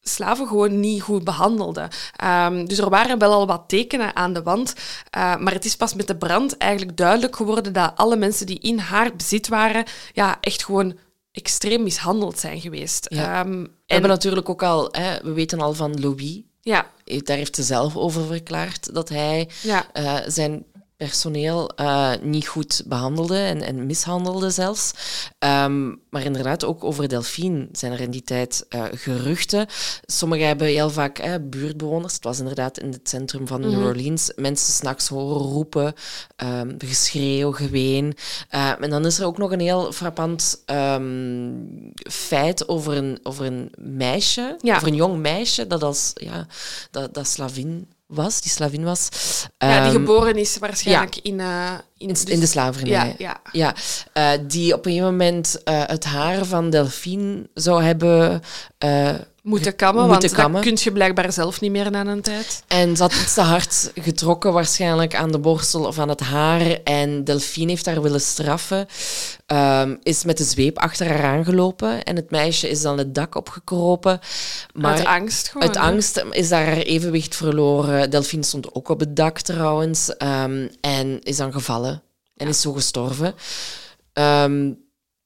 slaven gewoon niet goed behandelde. Ehm, dus er waren wel al wat tekenen aan de wand, maar het is pas met de brand eigenlijk duidelijk geworden dat alle mensen die in haar bezit waren, ja, echt gewoon extreem mishandeld zijn geweest. Ja. Ehm, We en, hebben natuurlijk ook al, hè, we weten al van Louis, ja, daar heeft ze zelf over verklaard dat hij ja. eh, zijn personeel eh, niet goed behandelde en, en mishandelde zelfs. Ehm, maar inderdaad, ook over Delphine zijn er in die tijd eh, geruchten. Sommigen hebben heel vaak eh, buurtbewoners, het was inderdaad in het centrum van New Orleans, mensen s'nachts horen roepen, ehm, geschreeuw, geween. Eh, en dan is er ook nog een heel frappant ehm, feit over een, over een meisje, Ja. over een jong meisje dat als ja, dat, dat slavin was, die slavin was. ja, die Ehm, geboren is waarschijnlijk in, eh, in, dus- in de slavernij. Ja, ja. Ja, eh, die op een gegeven moment eh, het haar van Delphine zou hebben Moeten kammen, Moeten want kammen. dat kun je blijkbaar zelf niet meer na een tijd. En ze had iets te hard getrokken, waarschijnlijk aan de borstel of aan het haar. En Delphine heeft haar willen straffen. Ehm, is met de zweep achter haar aangelopen. En het meisje is dan het dak opgekropen. Maar Uit angst gewoon. Uit angst is daar haar evenwicht verloren. Delphine stond ook op het dak trouwens. ehm, en is dan gevallen. En is zo gestorven. Ehm,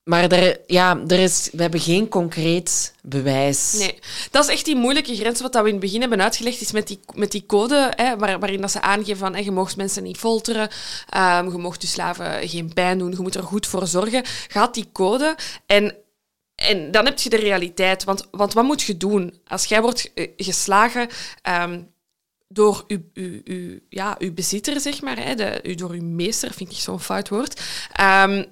maar er, ja, er is, we hebben geen concreet bewijs. Nee, dat is echt die moeilijke grens wat we in het begin hebben uitgelegd, is met die, met die code, hè, waar, waarin dat ze aangeven van je mag mensen niet folteren, ehm, je mag je slaven geen pijn doen, je moet er goed voor zorgen. Gaat die code en, en dan heb je de realiteit. Want, want wat moet je doen als jij wordt eh, geslagen ehm, door uw, uw, ja, uw bezitter, zeg maar, hè, de, door uw meester, vind ik zo'n fout woord. Ehm,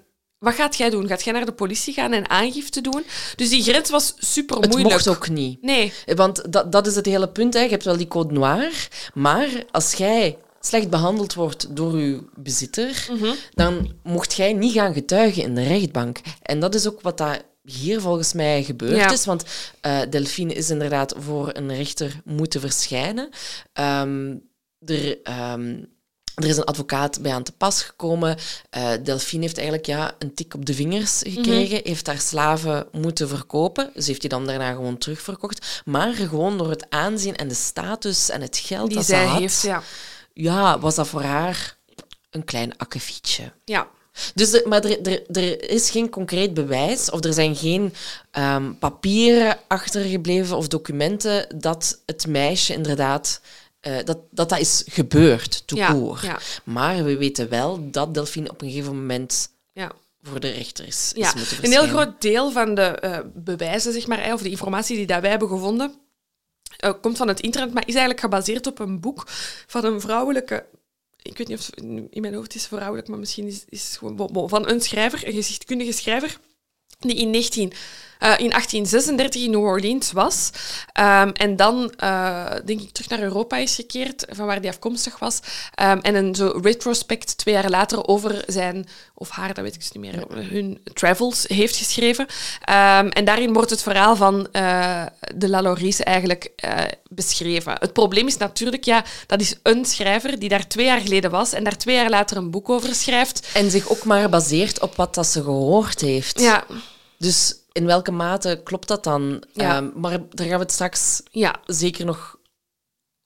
wat gaat jij doen? Gaat jij naar de politie gaan en aangifte doen? Dus die grens was super Het moeilijk. mocht ook niet. Nee, Want dat, dat is het hele punt. Hè. Je hebt wel die code noir, maar als jij slecht behandeld wordt door je bezitter, Mhm. dan mocht jij niet gaan getuigen in de rechtbank. En dat is ook wat dat hier volgens mij gebeurd Ja. is. Want eh, Delphine is inderdaad voor een rechter moeten verschijnen. Ehm, er, ehm, er is een advocaat bij aan te pas gekomen. Eh Delphine heeft eigenlijk ja, een tik op de vingers gekregen. Heeft haar slaven moeten verkopen. Ze heeft die dan daarna gewoon terugverkocht. Maar gewoon door het aanzien en de status en het geld die dat zij ze had, heeft, ja. ja, was dat voor haar een klein akkefietje. ja. Dus maar er, er, er is geen concreet bewijs of er zijn geen ehm, papieren achtergebleven of documenten dat het meisje inderdaad eh, dat, dat dat is gebeurd, Ja, ja. Maar we weten wel dat Delphine op een gegeven moment ja. voor de rechter is, is moeten een heel groot deel van de eh, bewijzen, zeg maar, of de informatie die dat wij hebben gevonden, eh, komt van het internet, maar is eigenlijk gebaseerd op een boek van een vrouwelijke. Ik weet niet of in mijn hoofd is vrouwelijk, maar misschien is is het gewoon bon, bon, van een schrijver, een gezichtkundige schrijver, die in 19, eh, in 1836 in New Orleans was. Ehm, en dan, eh, denk ik, terug naar Europa is gekeerd, van waar hij afkomstig was. Ehm, en een zo retrospect twee jaar later over zijn, of haar, dat weet ik dus niet meer, hun travels heeft geschreven. Ehm, en daarin wordt het verhaal van eh, de Lalories eigenlijk beschreven. Het probleem is natuurlijk, ja, dat is een schrijver die daar twee jaar geleden was en daar twee jaar later een boek over schrijft. En zich ook maar baseert op wat dat ze gehoord heeft. Ja, Dus in welke mate klopt dat dan? Ja. Ehm, maar daar gaan we het straks ja, zeker nog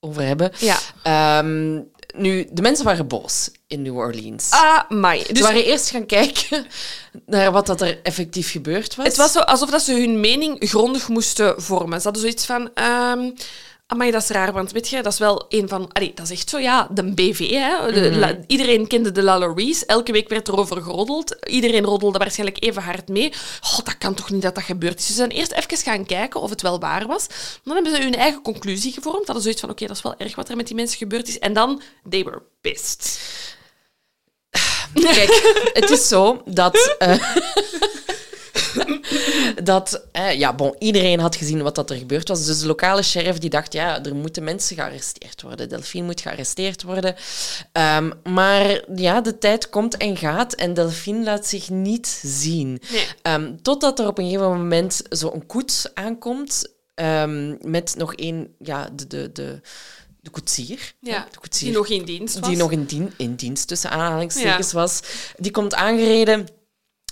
over hebben. ja. Ehm, nu, de mensen waren boos in New Orleans. Ah. Ze Dus waren eerst gaan kijken naar wat dat er effectief gebeurd was. Het was zo alsof dat ze hun mening grondig moesten vormen. Ze hadden zoiets van... ehm Amai, dat is raar, want weet je, dat is wel een van... Allee, dat is echt zo, ja, de BV, hè. De, Mhm. la- iedereen kende de Lalauries. Elke week werd erover geroddeld. Iedereen roddelde waarschijnlijk even hard mee. Oh, dat kan toch niet dat dat gebeurd is. Ze zijn eerst even gaan kijken of het wel waar was. Dan hebben ze hun eigen conclusie gevormd. Hadden zoiets van, oké, dat is wel erg wat er met die mensen gebeurd is. En dan, they were pissed. Kijk, het is zo dat... eh, dat eh, ja, bon, iedereen had gezien wat dat er gebeurd was. Dus de lokale sheriff die dacht, ja, er moeten mensen gearresteerd worden. Delphine moet gearresteerd worden. Ehm, maar ja, de tijd komt en gaat en Delphine laat zich niet zien. Nee. Ehm, totdat er op een gegeven moment zo'n koets aankomt ehm, met nog één, ja, de, de, de, de koetsier. Ja, de koetsier die nog in dienst was. die nog in, dien, in dienst tussen aanhalingstekens was. Die komt aangereden.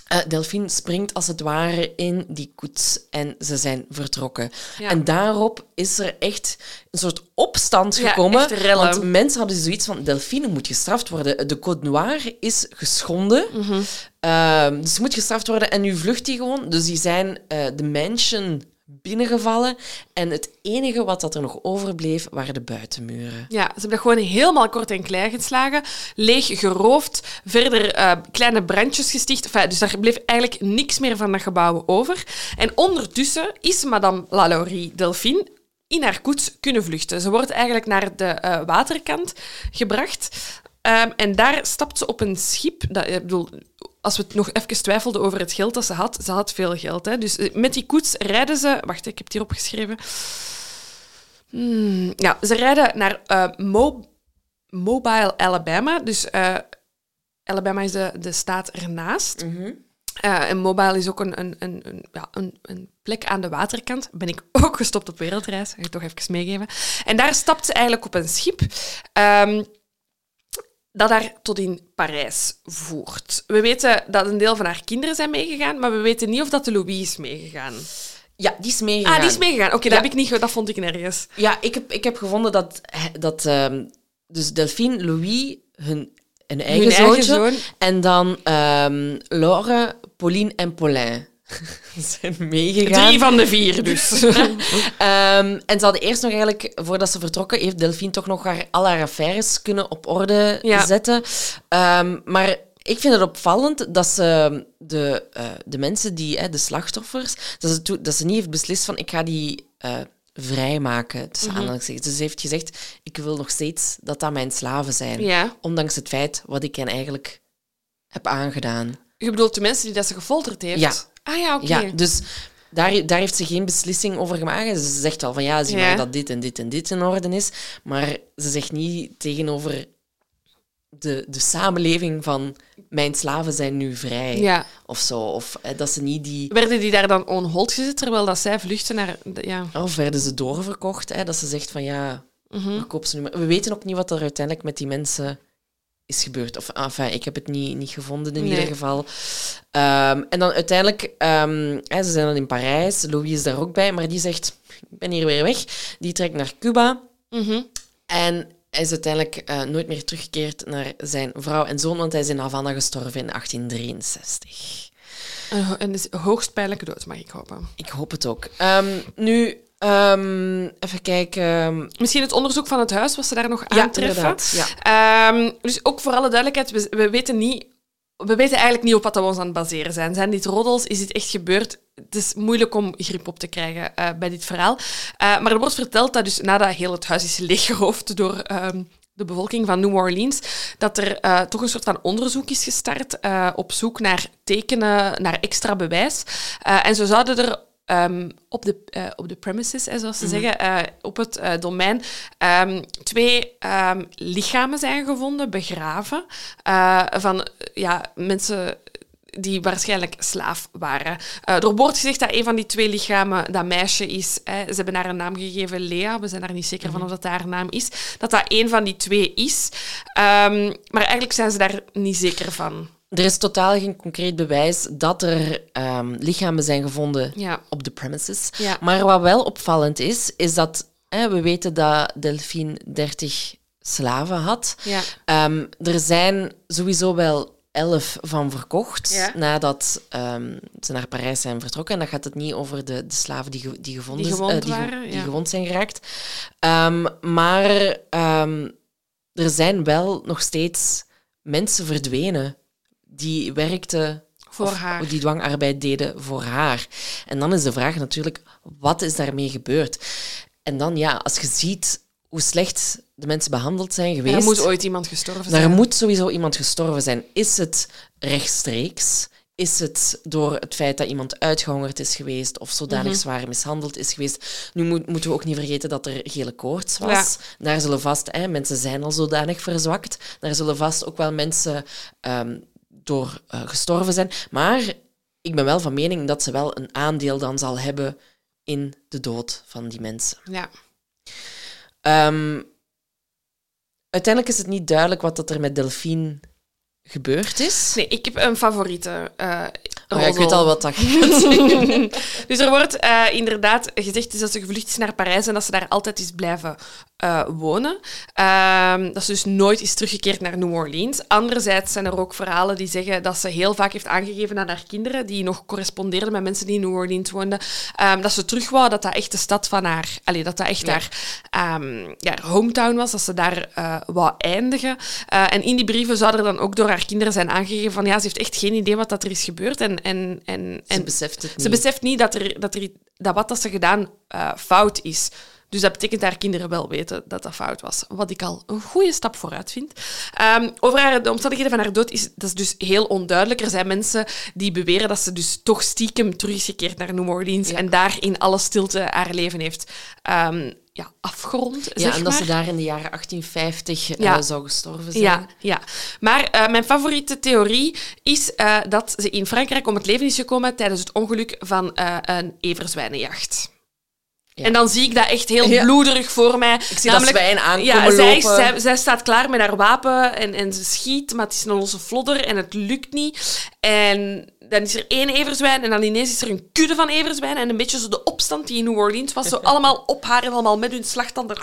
Eh, Delphine springt als het ware in die koets en ze zijn vertrokken. Ja. En daarop is er echt een soort opstand Ja, gekomen. want mensen hadden zoiets van, Delphine moet gestraft worden. De code noir is geschonden. Mhm. Ehm, dus ze moet gestraft worden en nu vlucht die gewoon. Dus die zijn eh, de mansion binnengevallen. En het enige wat dat er nog overbleef, waren de buitenmuren. Ja, ze hebben dat gewoon helemaal kort en klein geslagen, leeg geroofd, verder eh, kleine brandjes gesticht. Enfin, dus daar bleef eigenlijk niks meer van dat gebouw over. En ondertussen is madame Lalaurie Delphine in haar koets kunnen vluchten. Ze wordt eigenlijk naar de eh, waterkant gebracht. Ehm, en daar stapt ze op een schip. Dat, ik bedoel, als we het nog even twijfelden over het geld dat ze had, ze had veel geld. Hè? Dus eh, met die koets rijden ze... Wacht, ik heb het hier opgeschreven. Hmm, ja, ze rijden naar eh, Mo- Mobile, Alabama. Dus eh, Alabama is de, de staat ernaast. Eh, en Mobile is ook een, een, een, ja, een, een plek aan de waterkant. Ben ik ook gestopt op wereldreis, ga ik toch even meegeven. En daar stapt ze eigenlijk op een schip. ehm, dat haar tot in Parijs voert. We weten dat een deel van haar kinderen zijn meegegaan, maar we weten niet of dat de Louis is meegegaan. Ja, die is meegegaan. Ah, die is meegegaan. Oké, dat, Ja. heb ik niet, dat vond ik nergens. Ja, ik heb, ik heb gevonden dat, dat ehm, dus Delphine, Louis, hun, hun eigen Hun eigen zoontje, zoon. en dan ehm Laure, Pauline en Paulin zijn meegegaan. Drie van de vier, dus. Ehm, en ze hadden eerst nog eigenlijk, voordat ze vertrokken, heeft Delphine toch nog haar, al haar affaires kunnen op orde Ja. zetten. Ehm, maar ik vind het opvallend dat ze de, eh, de mensen die, hè, de slachtoffers, dat ze, toe- dat ze niet heeft beslist van ik ga die eh, vrijmaken. Tussen Mhm. aanhalingstekens. Dus ze heeft gezegd, ik wil nog steeds dat dat mijn slaven zijn. ja. Ondanks het feit wat ik hen eigenlijk heb aangedaan. Je bedoelt de mensen die dat ze gefolterd heeft? Ja. Ah ja, oké. Ja, dus daar, daar heeft ze geen beslissing over gemaakt. Ze zegt wel van ja, zie Ja. maar dat dit en dit en dit in orde is. Maar ze zegt niet tegenover de, de samenleving van mijn slaven zijn nu vrij. Ja. Of zo. Of eh, dat ze niet die... Werden die daar dan on hold gezet, terwijl dat zij vluchten naar... Ja. Of werden ze doorverkocht. Hè, dat ze zegt van ja, Mhm. verkoop ze nu maar. We weten ook niet wat er uiteindelijk met die mensen is gebeurd. Of enfin, ik heb het niet, niet gevonden in Nee. ieder geval. Ehm, en dan uiteindelijk, ehm, hè, ze zijn dan in Parijs. Louis is daar ook bij, maar die zegt: Ik ben hier weer weg. Die trekt naar Cuba. Mhm. En hij is uiteindelijk eh, nooit meer teruggekeerd naar zijn vrouw en zoon, want hij is in Havana gestorven in 1863. Een, een is- hoogst pijnlijke dood, mag ik hopen. Ik hoop het ook. Ehm, nu, ehm, even kijken. Misschien het onderzoek van het huis, wat ze daar nog Ja, aantreffen. Ja. Ehm, dus ook voor alle duidelijkheid, we, we weten niet... We weten eigenlijk niet op wat we ons aan het baseren zijn. Zijn dit roddels? Is dit echt gebeurd? Het is moeilijk om grip op te krijgen eh, bij dit verhaal. Eh, maar er wordt verteld dat dus nadat heel het huis is leeggeroofd door ehm, de bevolking van New Orleans, dat er eh, toch een soort van onderzoek is gestart op zoek naar tekenen, naar extra bewijs. En zo zouden er ehm, op, de, eh, op de premises, hè, zoals ze zeggen, eh, op het eh, domein, ehm, twee ehm, lichamen zijn gevonden, begraven, van ja, mensen die waarschijnlijk slaaf waren. Eh, er wordt gezegd dat een van die twee lichamen dat meisje is. Hè. Ze hebben haar een naam gegeven, Lea. We zijn daar niet zeker van of dat haar naam is. Dat dat een van die twee is. Maar eigenlijk zijn ze daar niet zeker van. Er is totaal geen concreet bewijs dat er ehm, lichamen zijn gevonden Ja. op de premises. Ja. Maar wat wel opvallend is, is dat hè, we weten dat Delphine 30 slaven had. Ja. Ehm, er zijn sowieso wel elf van verkocht Ja. nadat ehm, ze naar Parijs zijn vertrokken. En dan gaat het niet over de, de slaven die, ge- die, gevonden, Die gewond eh, die, gewond zijn geraakt. Maar er zijn wel nog steeds mensen verdwenen die werkten Voor of haar. die dwangarbeid deden voor haar. En dan is de vraag natuurlijk, wat is daarmee gebeurd? En dan, ja, als je ziet hoe slecht de mensen behandeld zijn geweest... Er moet ooit iemand gestorven Daar zijn. moet sowieso iemand gestorven zijn. Is het rechtstreeks? Is het door het feit dat iemand uitgehongerd is geweest of zodanig Mhm. zwaar mishandeld is geweest? Nu moet, moeten we ook niet vergeten dat er gele koorts was. Daar zullen vast, hè, mensen zijn al zodanig verzwakt, daar zullen vast ook wel mensen ehm, door eh, gestorven zijn. Maar ik ben wel van mening dat ze wel een aandeel dan zal hebben in de dood van die mensen. Ja. Ehm, uiteindelijk is het niet duidelijk wat dat er met Delphine gebeurd is. Nee, ik heb een favoriete. eh Oh ja, ik weet al wat dat gaat. dus er wordt eh, inderdaad gezegd is dat ze gevlucht is naar Parijs en dat ze daar altijd is blijven eh, wonen. Ehm, dat ze dus nooit is teruggekeerd naar New Orleans. Anderzijds zijn er ook verhalen die zeggen dat ze heel vaak heeft aangegeven aan haar kinderen, die nog correspondeerden met mensen die in New Orleans woonden, ehm, dat ze terug wou dat dat echt de stad van haar, allee, dat dat echt Ja. haar, ehm, ja, haar hometown was, dat ze daar eh wou eindigen. En in die brieven zou er dan ook door haar kinderen zijn aangegeven van ja, ze heeft echt geen idee wat dat er is gebeurd en, en, en, Ze en beseft het niet. ze beseft niet dat, er, dat, er, dat wat dat ze gedaan eh, fout is. Dus dat betekent dat haar kinderen wel weten dat dat fout was. Wat ik al een goede stap vooruit vind. Ehm, over haar, de omstandigheden van haar dood is, dat is dus heel onduidelijk. Er zijn mensen die beweren dat ze dus toch stiekem terug is gekeerd naar New Orleans en daar in alle stilte haar leven heeft ehm, ja, afgerond. Ja, en dat maar. ze daar in de jaren 1850 eh, zou gestorven zijn. Ja, ja. maar eh, mijn favoriete theorie is eh, dat ze in Frankrijk om het leven is gekomen tijdens het ongeluk van een everzwijnenjacht. Ja. En dan zie ik dat echt heel Ja. bloederig voor mij. Ik zie dat zwijn aankomen ja, zij, lopen. Zij, zij staat klaar met haar wapen en, en ze schiet, maar het is een losse flodder en het lukt niet. En dan is er één everzwijn en dan ineens is er een kudde van everzwijnen en een beetje zo de opstand die in New Orleans was, zo allemaal op haar en allemaal met hun slagtanden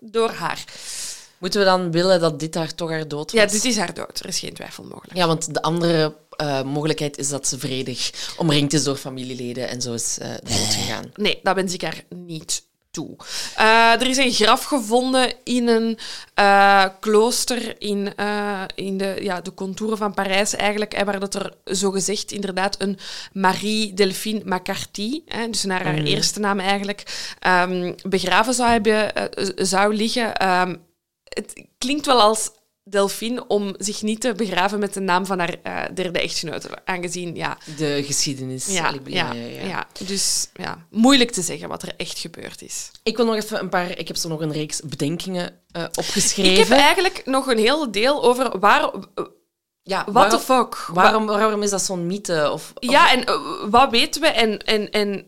door haar. Moeten we dan willen dat dit haar toch haar dood was? Ja, dit is haar dood. Er is geen twijfel mogelijk. Ja, want de andere eh, mogelijkheid is dat ze vredig omringd is door familieleden en zo is eh dood gegaan. Nee, dat wens ik haar niet toe. Eh, er is een graf gevonden in een eh, klooster in, eh, in de, ja, de contouren van Parijs, eigenlijk, hè, waar dat er zogezegd inderdaad een Marie Delphine Macarty, hè, dus naar haar eerste naam eigenlijk, ehm, begraven zou, hebben, zou liggen. Ehm, het klinkt wel als Delphine om zich niet te begraven met de naam van haar eh, derde echtgenote, aangezien, ja, De geschiedenis. ja, ja, ja. dus ja, moeilijk te zeggen wat er echt gebeurd is. ik wil nog even een paar... Ik heb zo nog een reeks bedenkingen eh, opgeschreven. Ik heb eigenlijk nog een heel deel over waar, ja, what the waarom, fuck. waarom, waarom is dat zo'n mythe? Of, of- Ja, en eh, wat weten we en, en, en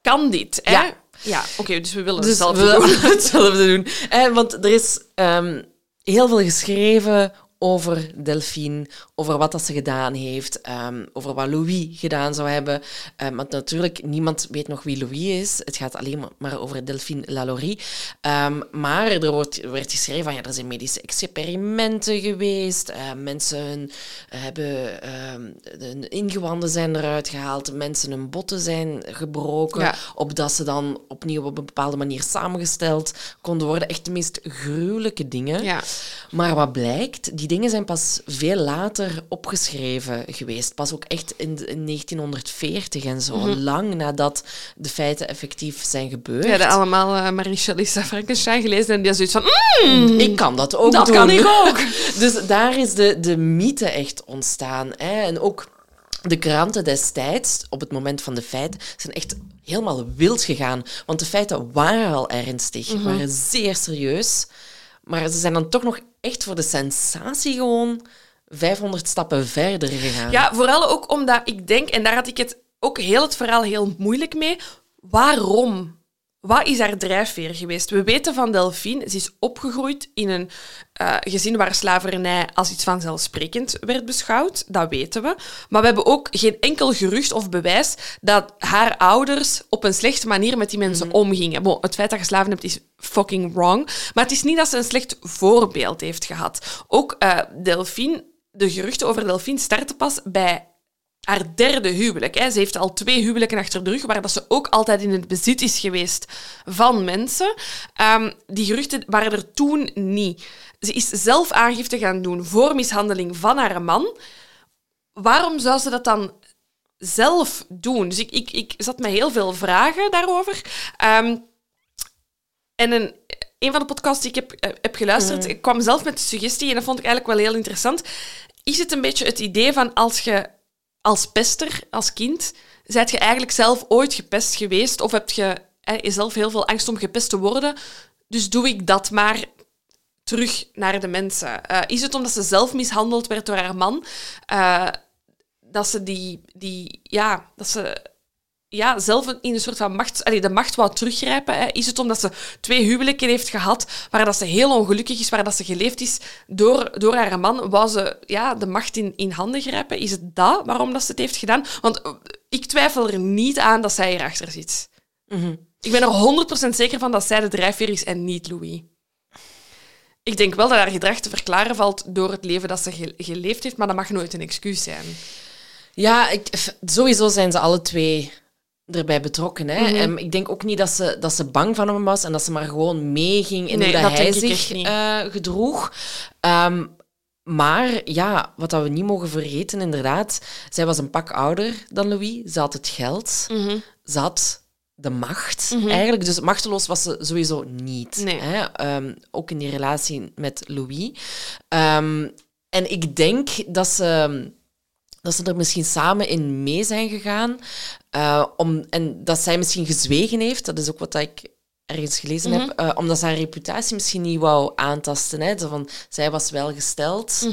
kan dit? Hè? Ja. Ja, oké, dus we willen Dus het zelf we doen. hetzelfde doen. Eh, want er is ehm, heel veel geschreven over Delphine, over wat dat ze gedaan heeft, ehm, over wat Louis gedaan zou hebben. Eh, want natuurlijk, niemand weet nog wie Louis is. Het gaat alleen maar- over Delphine Lalaurie. Ehm, maar er wordt, werd geschreven van ja, er zijn medische experimenten geweest. eh, mensen hun, hebben ehm, hun ingewanden zijn eruit gehaald. Mensen hun botten zijn gebroken. Ja. Opdat ze dan opnieuw op een bepaalde manier samengesteld konden worden. Echt de meest gruwelijke dingen. Ja. Maar wat blijkt, die dingen zijn pas veel later opgeschreven geweest. Pas ook echt in, de- in 1940 en zo. Lang nadat de feiten effectief zijn gebeurd. We hadden allemaal uh, Marie Lisa Frankenstein gelezen en die had zoiets van... "Mm, Ik kan dat ook dat doen. kan ik ook. Dus daar is de, de mythe echt ontstaan. Hè? En ook de kranten destijds, op het moment van de feiten, zijn echt helemaal wild gegaan. Want de feiten waren al ernstig, waren zeer serieus. Maar ze zijn dan toch nog echt voor de sensatie gewoon 500 stappen verder gegaan. Ja, vooral ook omdat ik denk, en daar had ik het ook heel het verhaal heel moeilijk mee, waarom? Wat is haar drijfveer geweest? We weten van Delphine, ze is opgegroeid in een eh, gezin waar slavernij als iets vanzelfsprekend werd beschouwd. Dat weten we. Maar we hebben ook geen enkel gerucht of bewijs dat haar ouders op een slechte manier met die mensen omgingen. Bon, het feit dat je slaven hebt is fucking wrong. Maar het is niet dat ze een slecht voorbeeld heeft gehad. Ook eh Delphine, de geruchten over Delphine starten pas bij haar derde huwelijk. Hè. Ze heeft al twee huwelijken achter de rug, waar dat ze ook altijd in het bezit is geweest van mensen. Ehm, die geruchten waren er toen niet. Ze is zelf aangifte gaan doen voor mishandeling van haar man. Waarom zou ze dat dan zelf doen? Dus ik, ik, ik zat met heel veel vragen daarover. Ehm, en een, een van de podcasts die ik heb, eh, heb geluisterd, ik kwam zelf met de suggestie, en dat vond ik eigenlijk wel heel interessant. Is het een beetje het idee van als je als pester, als kind, zijt je eigenlijk zelf ooit gepest geweest? Of heb je hè, jezelf heel veel angst om gepest te worden? Dus doe ik dat maar terug naar de mensen. Eh, is het omdat ze zelf mishandeld werd door haar man? eh, dat ze die, die ja, dat ze ja, zelf in een soort van macht, allee, de macht wou teruggrijpen. Hè. Is het omdat ze twee huwelijken heeft gehad, waar dat ze heel ongelukkig is, waar dat ze geleefd is door, door haar man, wou ze ja, de macht in, in handen grijpen? Is het dat waarom dat ze het heeft gedaan? Want eh, ik twijfel er niet aan dat zij hierachter zit. Ik ben er 100% zeker van dat zij de drijfveer is en niet Louis. Ik denk wel dat haar gedrag te verklaren valt door het leven dat ze ge- geleefd heeft, maar dat mag nooit een excuus zijn. Ja, ik, sowieso zijn ze alle twee erbij betrokken. Hè? Mhm. En ik denk ook niet dat ze, dat ze bang van hem was en dat ze maar gewoon meeging in Nee, hoe dat dat hij zich eh, gedroeg. Ehm, maar ja, wat dat we niet mogen vergeten, inderdaad, zij was een pak ouder dan Louis. Ze had het geld. Mhm. Ze had de macht eigenlijk. Dus machteloos was ze sowieso niet. Nee. Hè? Ehm, ook in die relatie met Louis. Ehm, en ik denk dat ze, dat ze er misschien samen in mee zijn gegaan. eh, om, en dat zij misschien gezwegen heeft. Dat is ook wat ik ergens gelezen heb. eh, omdat ze haar reputatie misschien niet wou aantasten. Hè? Zo van, zij was welgesteld.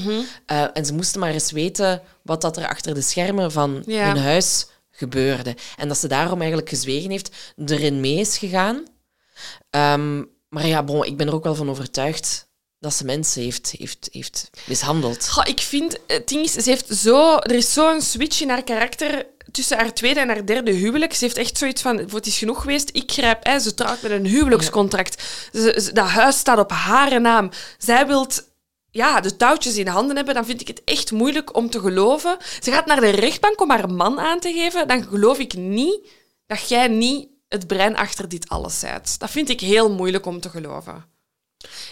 eh, en ze moesten maar eens weten wat dat er achter de schermen van Ja. hun huis gebeurde. En dat ze daarom eigenlijk gezwegen heeft, erin mee is gegaan. Ehm, maar ja, bon, ik ben er ook wel van overtuigd dat ze mensen heeft, heeft, heeft mishandeld. Ik vind, het ding is, ze heeft zo, er is zo'n switch in haar karakter tussen haar tweede en haar derde huwelijk. Ze heeft echt zoiets van, het is genoeg geweest, ik grijp, ze trouwt met een huwelijkscontract. Dat huis staat op haar naam. Zij wilt ja, de touwtjes in handen hebben, dan vind ik het echt moeilijk om te geloven. Ze gaat naar de rechtbank om haar man aan te geven, dan geloof ik niet dat jij niet het brein achter dit alles zijt. Dat vind ik heel moeilijk om te geloven.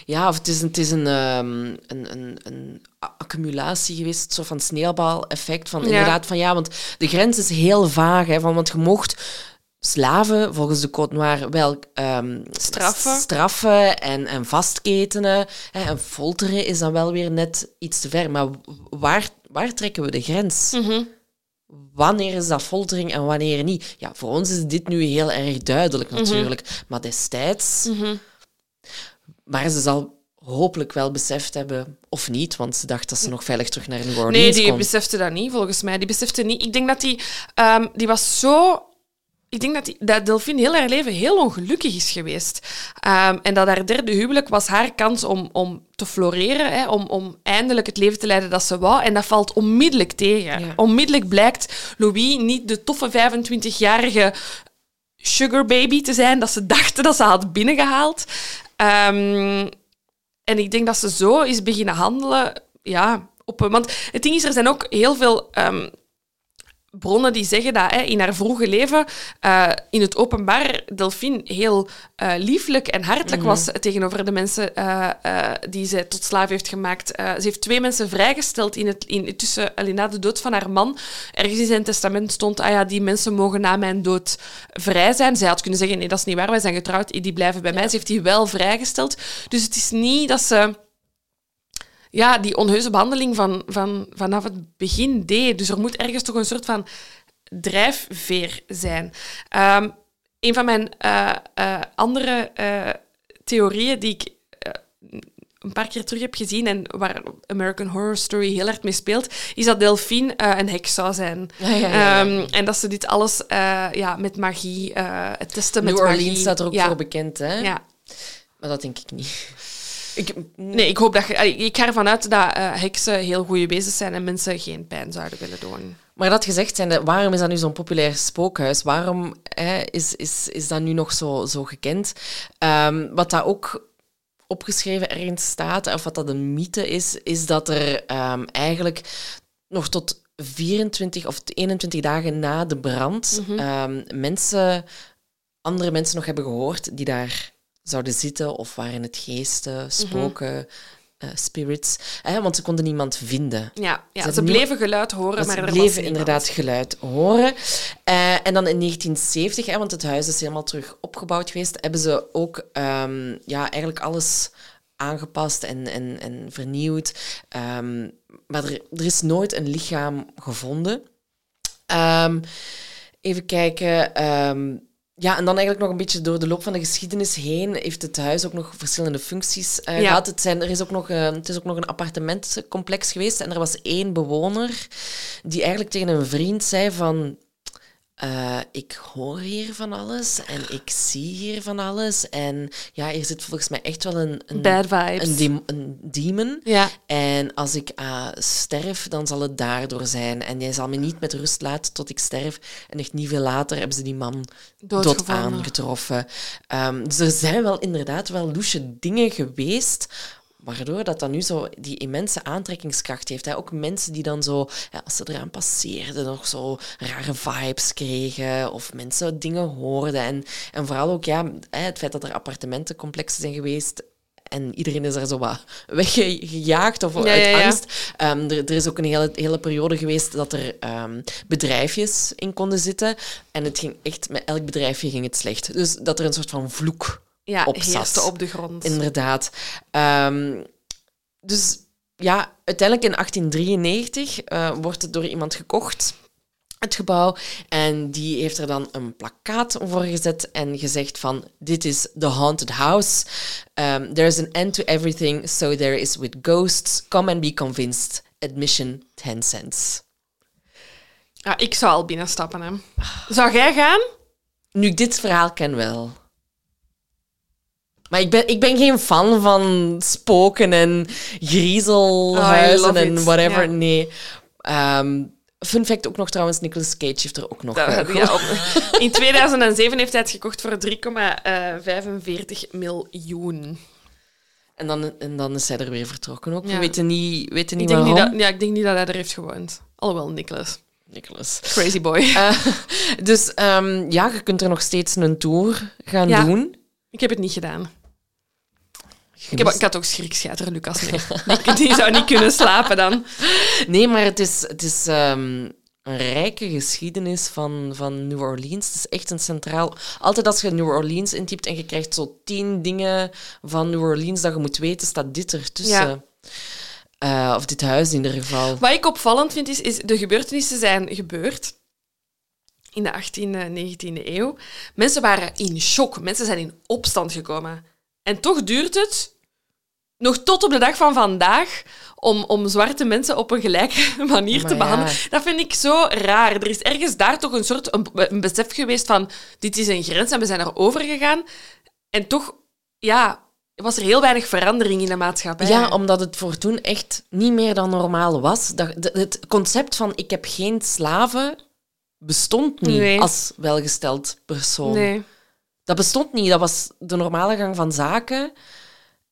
Ja, of het is een, het is een, ehm, een, een, een accumulatie geweest, zo van sneeuwbaleffect. Van Ja. inderdaad, van ja, want de grens is heel vaag. Hè, van, want je mocht slaven volgens de Code Noir wel ehm, Straffen. straffen en, en vastketenen. Hè, en folteren is dan wel weer net iets te ver. Maar waar, waar trekken we de grens? Wanneer is dat foltering en wanneer niet? Ja, voor ons is dit nu heel erg duidelijk natuurlijk. Maar destijds... Maar ze zal hopelijk wel beseft hebben, of niet, want ze dacht dat ze nog veilig terug naar New Orleans Nee, die kon. besefte dat niet, volgens mij. Die besefte niet. Ik denk dat die, ehm, die was zo... Ik denk dat, die, dat Delphine heel haar leven heel ongelukkig is geweest. Ehm, en dat haar derde huwelijk was haar kans om, om te floreren, hè, om, om eindelijk het leven te leiden dat ze wou. En dat valt onmiddellijk tegen. Ja. Onmiddellijk blijkt Louis niet de toffe 25-jarige sugar baby te zijn dat ze dachten dat ze had binnengehaald. Ehm, en ik denk dat ze zo is beginnen handelen. Ja, op, want het ding is, er zijn ook heel veel ehm, bronnen die zeggen dat hè, in haar vroege leven eh, in het openbaar Delphine heel eh, lieflijk en hartelijk was tegenover de mensen eh, die ze tot slaaf heeft gemaakt. Ze heeft twee mensen vrijgesteld in het, in, tussen, na de dood van haar man. Ergens in zijn testament stond, ah ja, die mensen mogen na mijn dood vrij zijn. Zij had kunnen zeggen, nee, dat is niet waar, wij zijn getrouwd, die blijven bij mij. Ze heeft die wel vrijgesteld. Dus het is niet dat ze ja, die onheuse behandeling van, van, vanaf het begin deed. Dus er moet ergens toch een soort van drijfveer zijn. Ehm, een van mijn eh, eh, andere eh, theorieën die ik een paar keer terug heb gezien en waar American Horror Story heel hard mee speelt, is dat Delphine een heks zou zijn. Ja, ja, ja, ja. Ehm, en dat ze dit alles ja, met magie, het testen met New Orleans magie... staat er ook voor bekend, hè? Ja. Maar dat denk ik niet. Ik, Nee, ik hoop dat je... allee, Ik ga ervan uit dat eh, heksen heel goede wezens zijn en mensen geen pijn zouden willen doen. Maar dat gezegd zijnde, waarom is dat nu zo'n populair spookhuis? Waarom hè, is, is, is dat nu nog zo, zo gekend? Ehm, wat dat ook opgeschreven ergens staat, of wat dat een mythe is, is dat er ehm, eigenlijk nog tot 24 of 21 dagen na de brand ehm, mensen, andere mensen nog hebben gehoord die daar zouden zitten of waren het geesten, spoken, eh, spirits. Want ze konden niemand vinden. Ja, ja Ze bleven geluid horen, maar ze bleven was inderdaad geluid horen. Eh, en dan in 1970, hè, want het huis is helemaal terug opgebouwd geweest, hebben ze ook ehm, ja, eigenlijk alles aangepast en, en, en vernieuwd. Ehm, maar er, er is nooit een lichaam gevonden. Ehm, even kijken. Ja, en dan eigenlijk nog een beetje door de loop van de geschiedenis heen heeft het huis ook nog verschillende functies eh, Ja. gehad. Het, zijn, er is ook nog, eh, het is ook nog een appartementcomplex geweest en er was één bewoner die eigenlijk tegen een vriend zei van... eh, ik hoor hier van alles en ik zie hier van alles. En ja, hier zit volgens mij echt wel een, een, Bad vibes. een, een demon. Ja. En als ik ah, sterf, dan zal het daardoor zijn. En jij zal me niet met rust laten tot ik sterf. En echt niet veel later hebben ze die man dood aangetroffen. Ehm, dus er zijn wel inderdaad wel loesje dingen geweest. Waardoor dat dan nu zo die immense aantrekkingskracht heeft. Hè. Ook mensen die dan zo, ja, als ze eraan passeerden, nog zo rare vibes kregen. Of mensen dingen hoorden. En, en vooral ook ja, het feit dat er appartementencomplexen zijn geweest. en iedereen is er zo wat weggejaagd of Ja, uit ja, ja. angst. Ehm, er, er is ook een hele, hele periode geweest dat er ehm, bedrijfjes in konden zitten. En het ging echt, met elk bedrijfje ging het slecht. Dus dat er een soort van vloek Ja, op zat. op de grond. Inderdaad. Ehm, dus ja, uiteindelijk in 1893 eh, wordt het door iemand gekocht, het gebouw. En die heeft er dan een plakkaat voor gezet en gezegd van... Dit is the haunted house. Um, there is an end to everything, so there is with ghosts. Come and be convinced. Admission 10 cents. Ja, ik zou al binnenstappen. Hè. Zou jij gaan? Nu ik dit verhaal ken wel. Maar ik ben, ik ben geen fan van spoken en griezelhuizen Oh, love en it. whatever. Ja. Nee. Ehm, fun fact ook nog trouwens, Nicolas Cage heeft er ook nog... Dat- ja, op- in 2007 heeft hij het gekocht voor 3,45 miljoen. en, dan, en dan is hij er weer vertrokken ook. Ja. We weten niet, weten Ik niet niet, waarom. dat, ja, ik denk niet dat hij er heeft gewoond. Alhoewel, Nicholas. Nicolas. Crazy boy. Eh, dus ehm, ja, je kunt er nog steeds een tour gaan Ja. doen. Ik heb het niet gedaan. Ik, heb, ik had ook schrikscheiter, Lucas, mee. Die, die zou niet kunnen slapen dan. Nee, maar het is, het is ehm, een rijke geschiedenis van, van New Orleans. Het is echt een centraal... Altijd als je New Orleans intypt en je krijgt zo tien dingen van New Orleans dat je moet weten, staat dit ertussen. Eh, of dit huis in ieder geval. Wat ik opvallend vind, is, is de gebeurtenissen zijn gebeurd in de 18e, 19e eeuw. Mensen waren in shock. Mensen zijn in opstand gekomen. En toch duurt het nog tot op de dag van vandaag om, om zwarte mensen op een gelijke manier Maar te ja. behandelen. Dat vind ik zo raar. Er is ergens daar toch een soort een, een besef geweest van dit is een grens en we zijn er over gegaan. En toch, ja, was er heel weinig verandering in de maatschappij. Ja, omdat het voor toen echt niet meer dan normaal was. Dat, het concept van ik heb geen slaven bestond niet Nee. als welgesteld persoon. Nee. Dat bestond niet. Dat was de normale gang van zaken.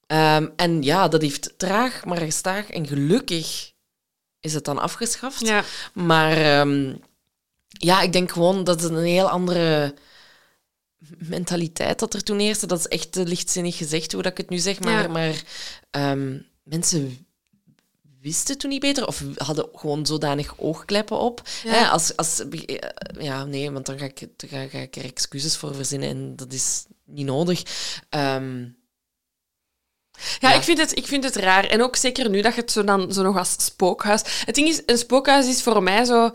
Ehm, en ja, dat heeft traag, maar gestaag en gelukkig is het dan afgeschaft. Ja. Maar ehm, ja, ik denk gewoon dat het een heel andere mentaliteit dat er toen heerste. Dat is echt lichtzinnig gezegd hoe dat ik het nu zeg. Maar, Ja. maar ehm, mensen wisten toen niet beter of hadden gewoon zodanig oogkleppen op. Ja. Hè, als, als, ja, nee, want dan ga, ik, dan ga, ga ik er excuses voor verzinnen en dat is niet nodig. Ehm, Ja, Ja. Ik, vind het, ik vind het raar. En ook zeker nu dat je het zo, dan, zo nog als spookhuis... Het ding is, een spookhuis is voor mij zo...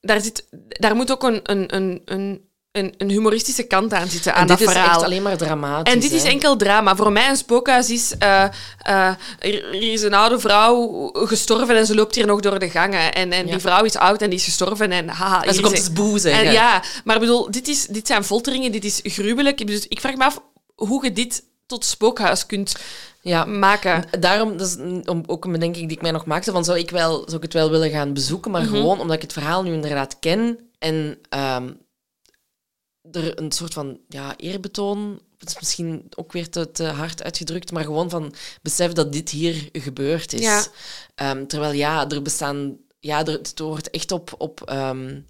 Daar, zit, daar moet ook een, een, een, een, een, een humoristische kant aan zitten, aan en dat dit is echt alleen maar dramatisch. En dit is enkel drama. Voor mij een spookhuis is... eh, er er is een oude vrouw gestorven en ze loopt hier nog door de gangen. En, en Ja. die vrouw is oud en die is gestorven en haha... En ze komt eens boe zeggen. en ja, maar ik bedoel, dit, is, dit zijn folteringen, dit is gruwelijk. Dus ik vraag me af hoe je dit tot spookhuis kunt ja. maken. Daarom, dat is om, ook een bedenking die ik mij nog maakte, van zou ik, wel, zou ik het wel willen gaan bezoeken, maar Mhm. gewoon omdat ik het verhaal nu inderdaad ken en ehm, er een soort van ja, eerbetoon, het is misschien ook weer te, te hard uitgedrukt, maar gewoon van besef dat dit hier gebeurd is. Ja. Ehm, terwijl ja, er bestaan, ja, er, het wordt echt op, op ehm,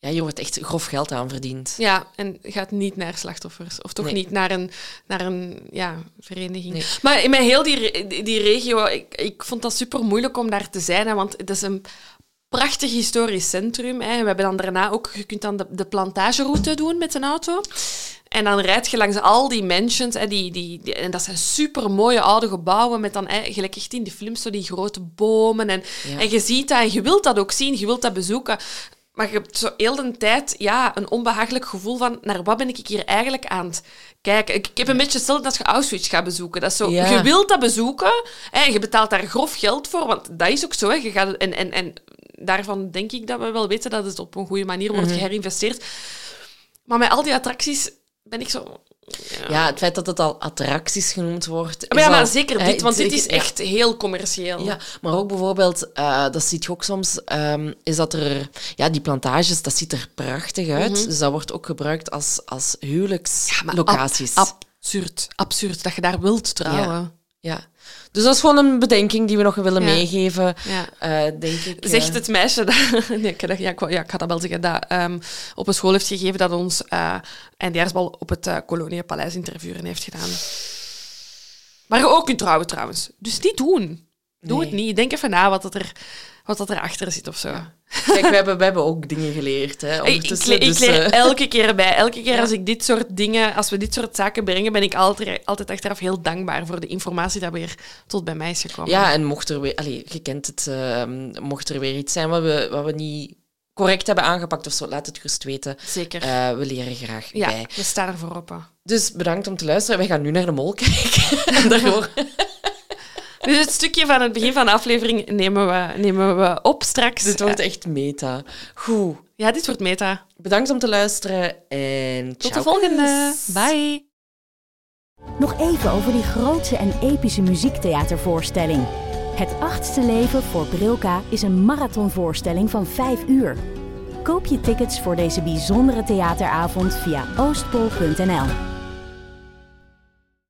ja, hier wordt echt grof geld aan verdiend. Ja, en gaat niet naar slachtoffers. Of toch Nee. niet naar een, naar een ja, vereniging. Nee. Maar met heel die, die die regio, ik, ik vond dat super moeilijk om daar te zijn. Hè, want het is een prachtig historisch centrum. Hè. We hebben dan daarna ook, je kunt dan de, de plantageroute doen met een auto. En dan rijd je langs al die mansions. Hè, die, die, die- en dat zijn super mooie oude gebouwen met dan, gelijk echt in die films, zo die grote bomen. En, Ja. en je ziet dat en je wilt dat ook zien, je wilt dat bezoeken. Maar je hebt zo heel de tijd ja, een onbehagelijk gevoel van naar wat ben ik hier eigenlijk aan het kijken. Ik, ik heb een beetje hetzelfde als je Auschwitz gaat bezoeken. Dat is zo, Ja. Je wilt dat bezoeken hè, en je betaalt daar grof geld voor, want dat is ook zo. Hè. Je gaat, en, en, en daarvan denk ik dat we wel weten dat het op een goede manier wordt Mhm. geherinvesteerd. Maar met al die attracties ben ik zo... Ja, het feit dat het al attracties genoemd wordt. Maar ja, maar al- zeker dit, want dit is echt heel commercieel. Ja, maar ook bijvoorbeeld, eh, dat zie je ook soms, ehm, is dat er... Ja, die plantages, dat ziet er prachtig uit. Dus dat wordt ook gebruikt als, als huwelijkslocaties. ab- absurd, absurd dat je daar wilt trouwen. ja. Dus dat is gewoon een bedenking die we nog willen Ja. meegeven, Ja. eh, denk ik. eh. Zegt het meisje dat, nee, ik, ja, ik, ja, ik ga dat wel zeggen, dat ehm, op een school heeft gegeven dat ons eh eindjaarsbal op het uh, Koloniëpaleis in Tervuren heeft gedaan. Maar je ook kunt trouwen trouwens. Dus niet doen. Doe het niet. Denk even na wat, er, wat dat erachter zit of zo. Kijk, we hebben, we hebben ook dingen geleerd. Hè, Ik, ik, ondertussen, le- ik dus, leer eh, elke keer bij. Elke keer Ja. als ik dit soort dingen, als we dit soort zaken brengen, ben ik altijd, altijd achteraf heel dankbaar voor de informatie dat weer tot bij mij is gekomen. Ja, en mocht er weer, allee, je kent het, ehm, mocht er weer iets zijn wat we, wat we niet correct hebben aangepakt of zo, laat het gerust weten. Zeker. Eh, we leren graag ja, bij. we staan er voor open. Dus bedankt om te luisteren. Wij gaan nu naar de mol kijken. en daarvoor. Dus het stukje van het begin van de aflevering nemen we, nemen we op straks. Dit wordt echt meta. Goed. Ja, dit wordt meta. Bedankt om te luisteren en Tot ciao, de volgende. Bye. Nog even over die grootse en epische muziektheatervoorstelling. Het achtste leven voor Brilka is een marathonvoorstelling van 5 uur. Koop je tickets voor deze bijzondere theateravond via oostpol.nl.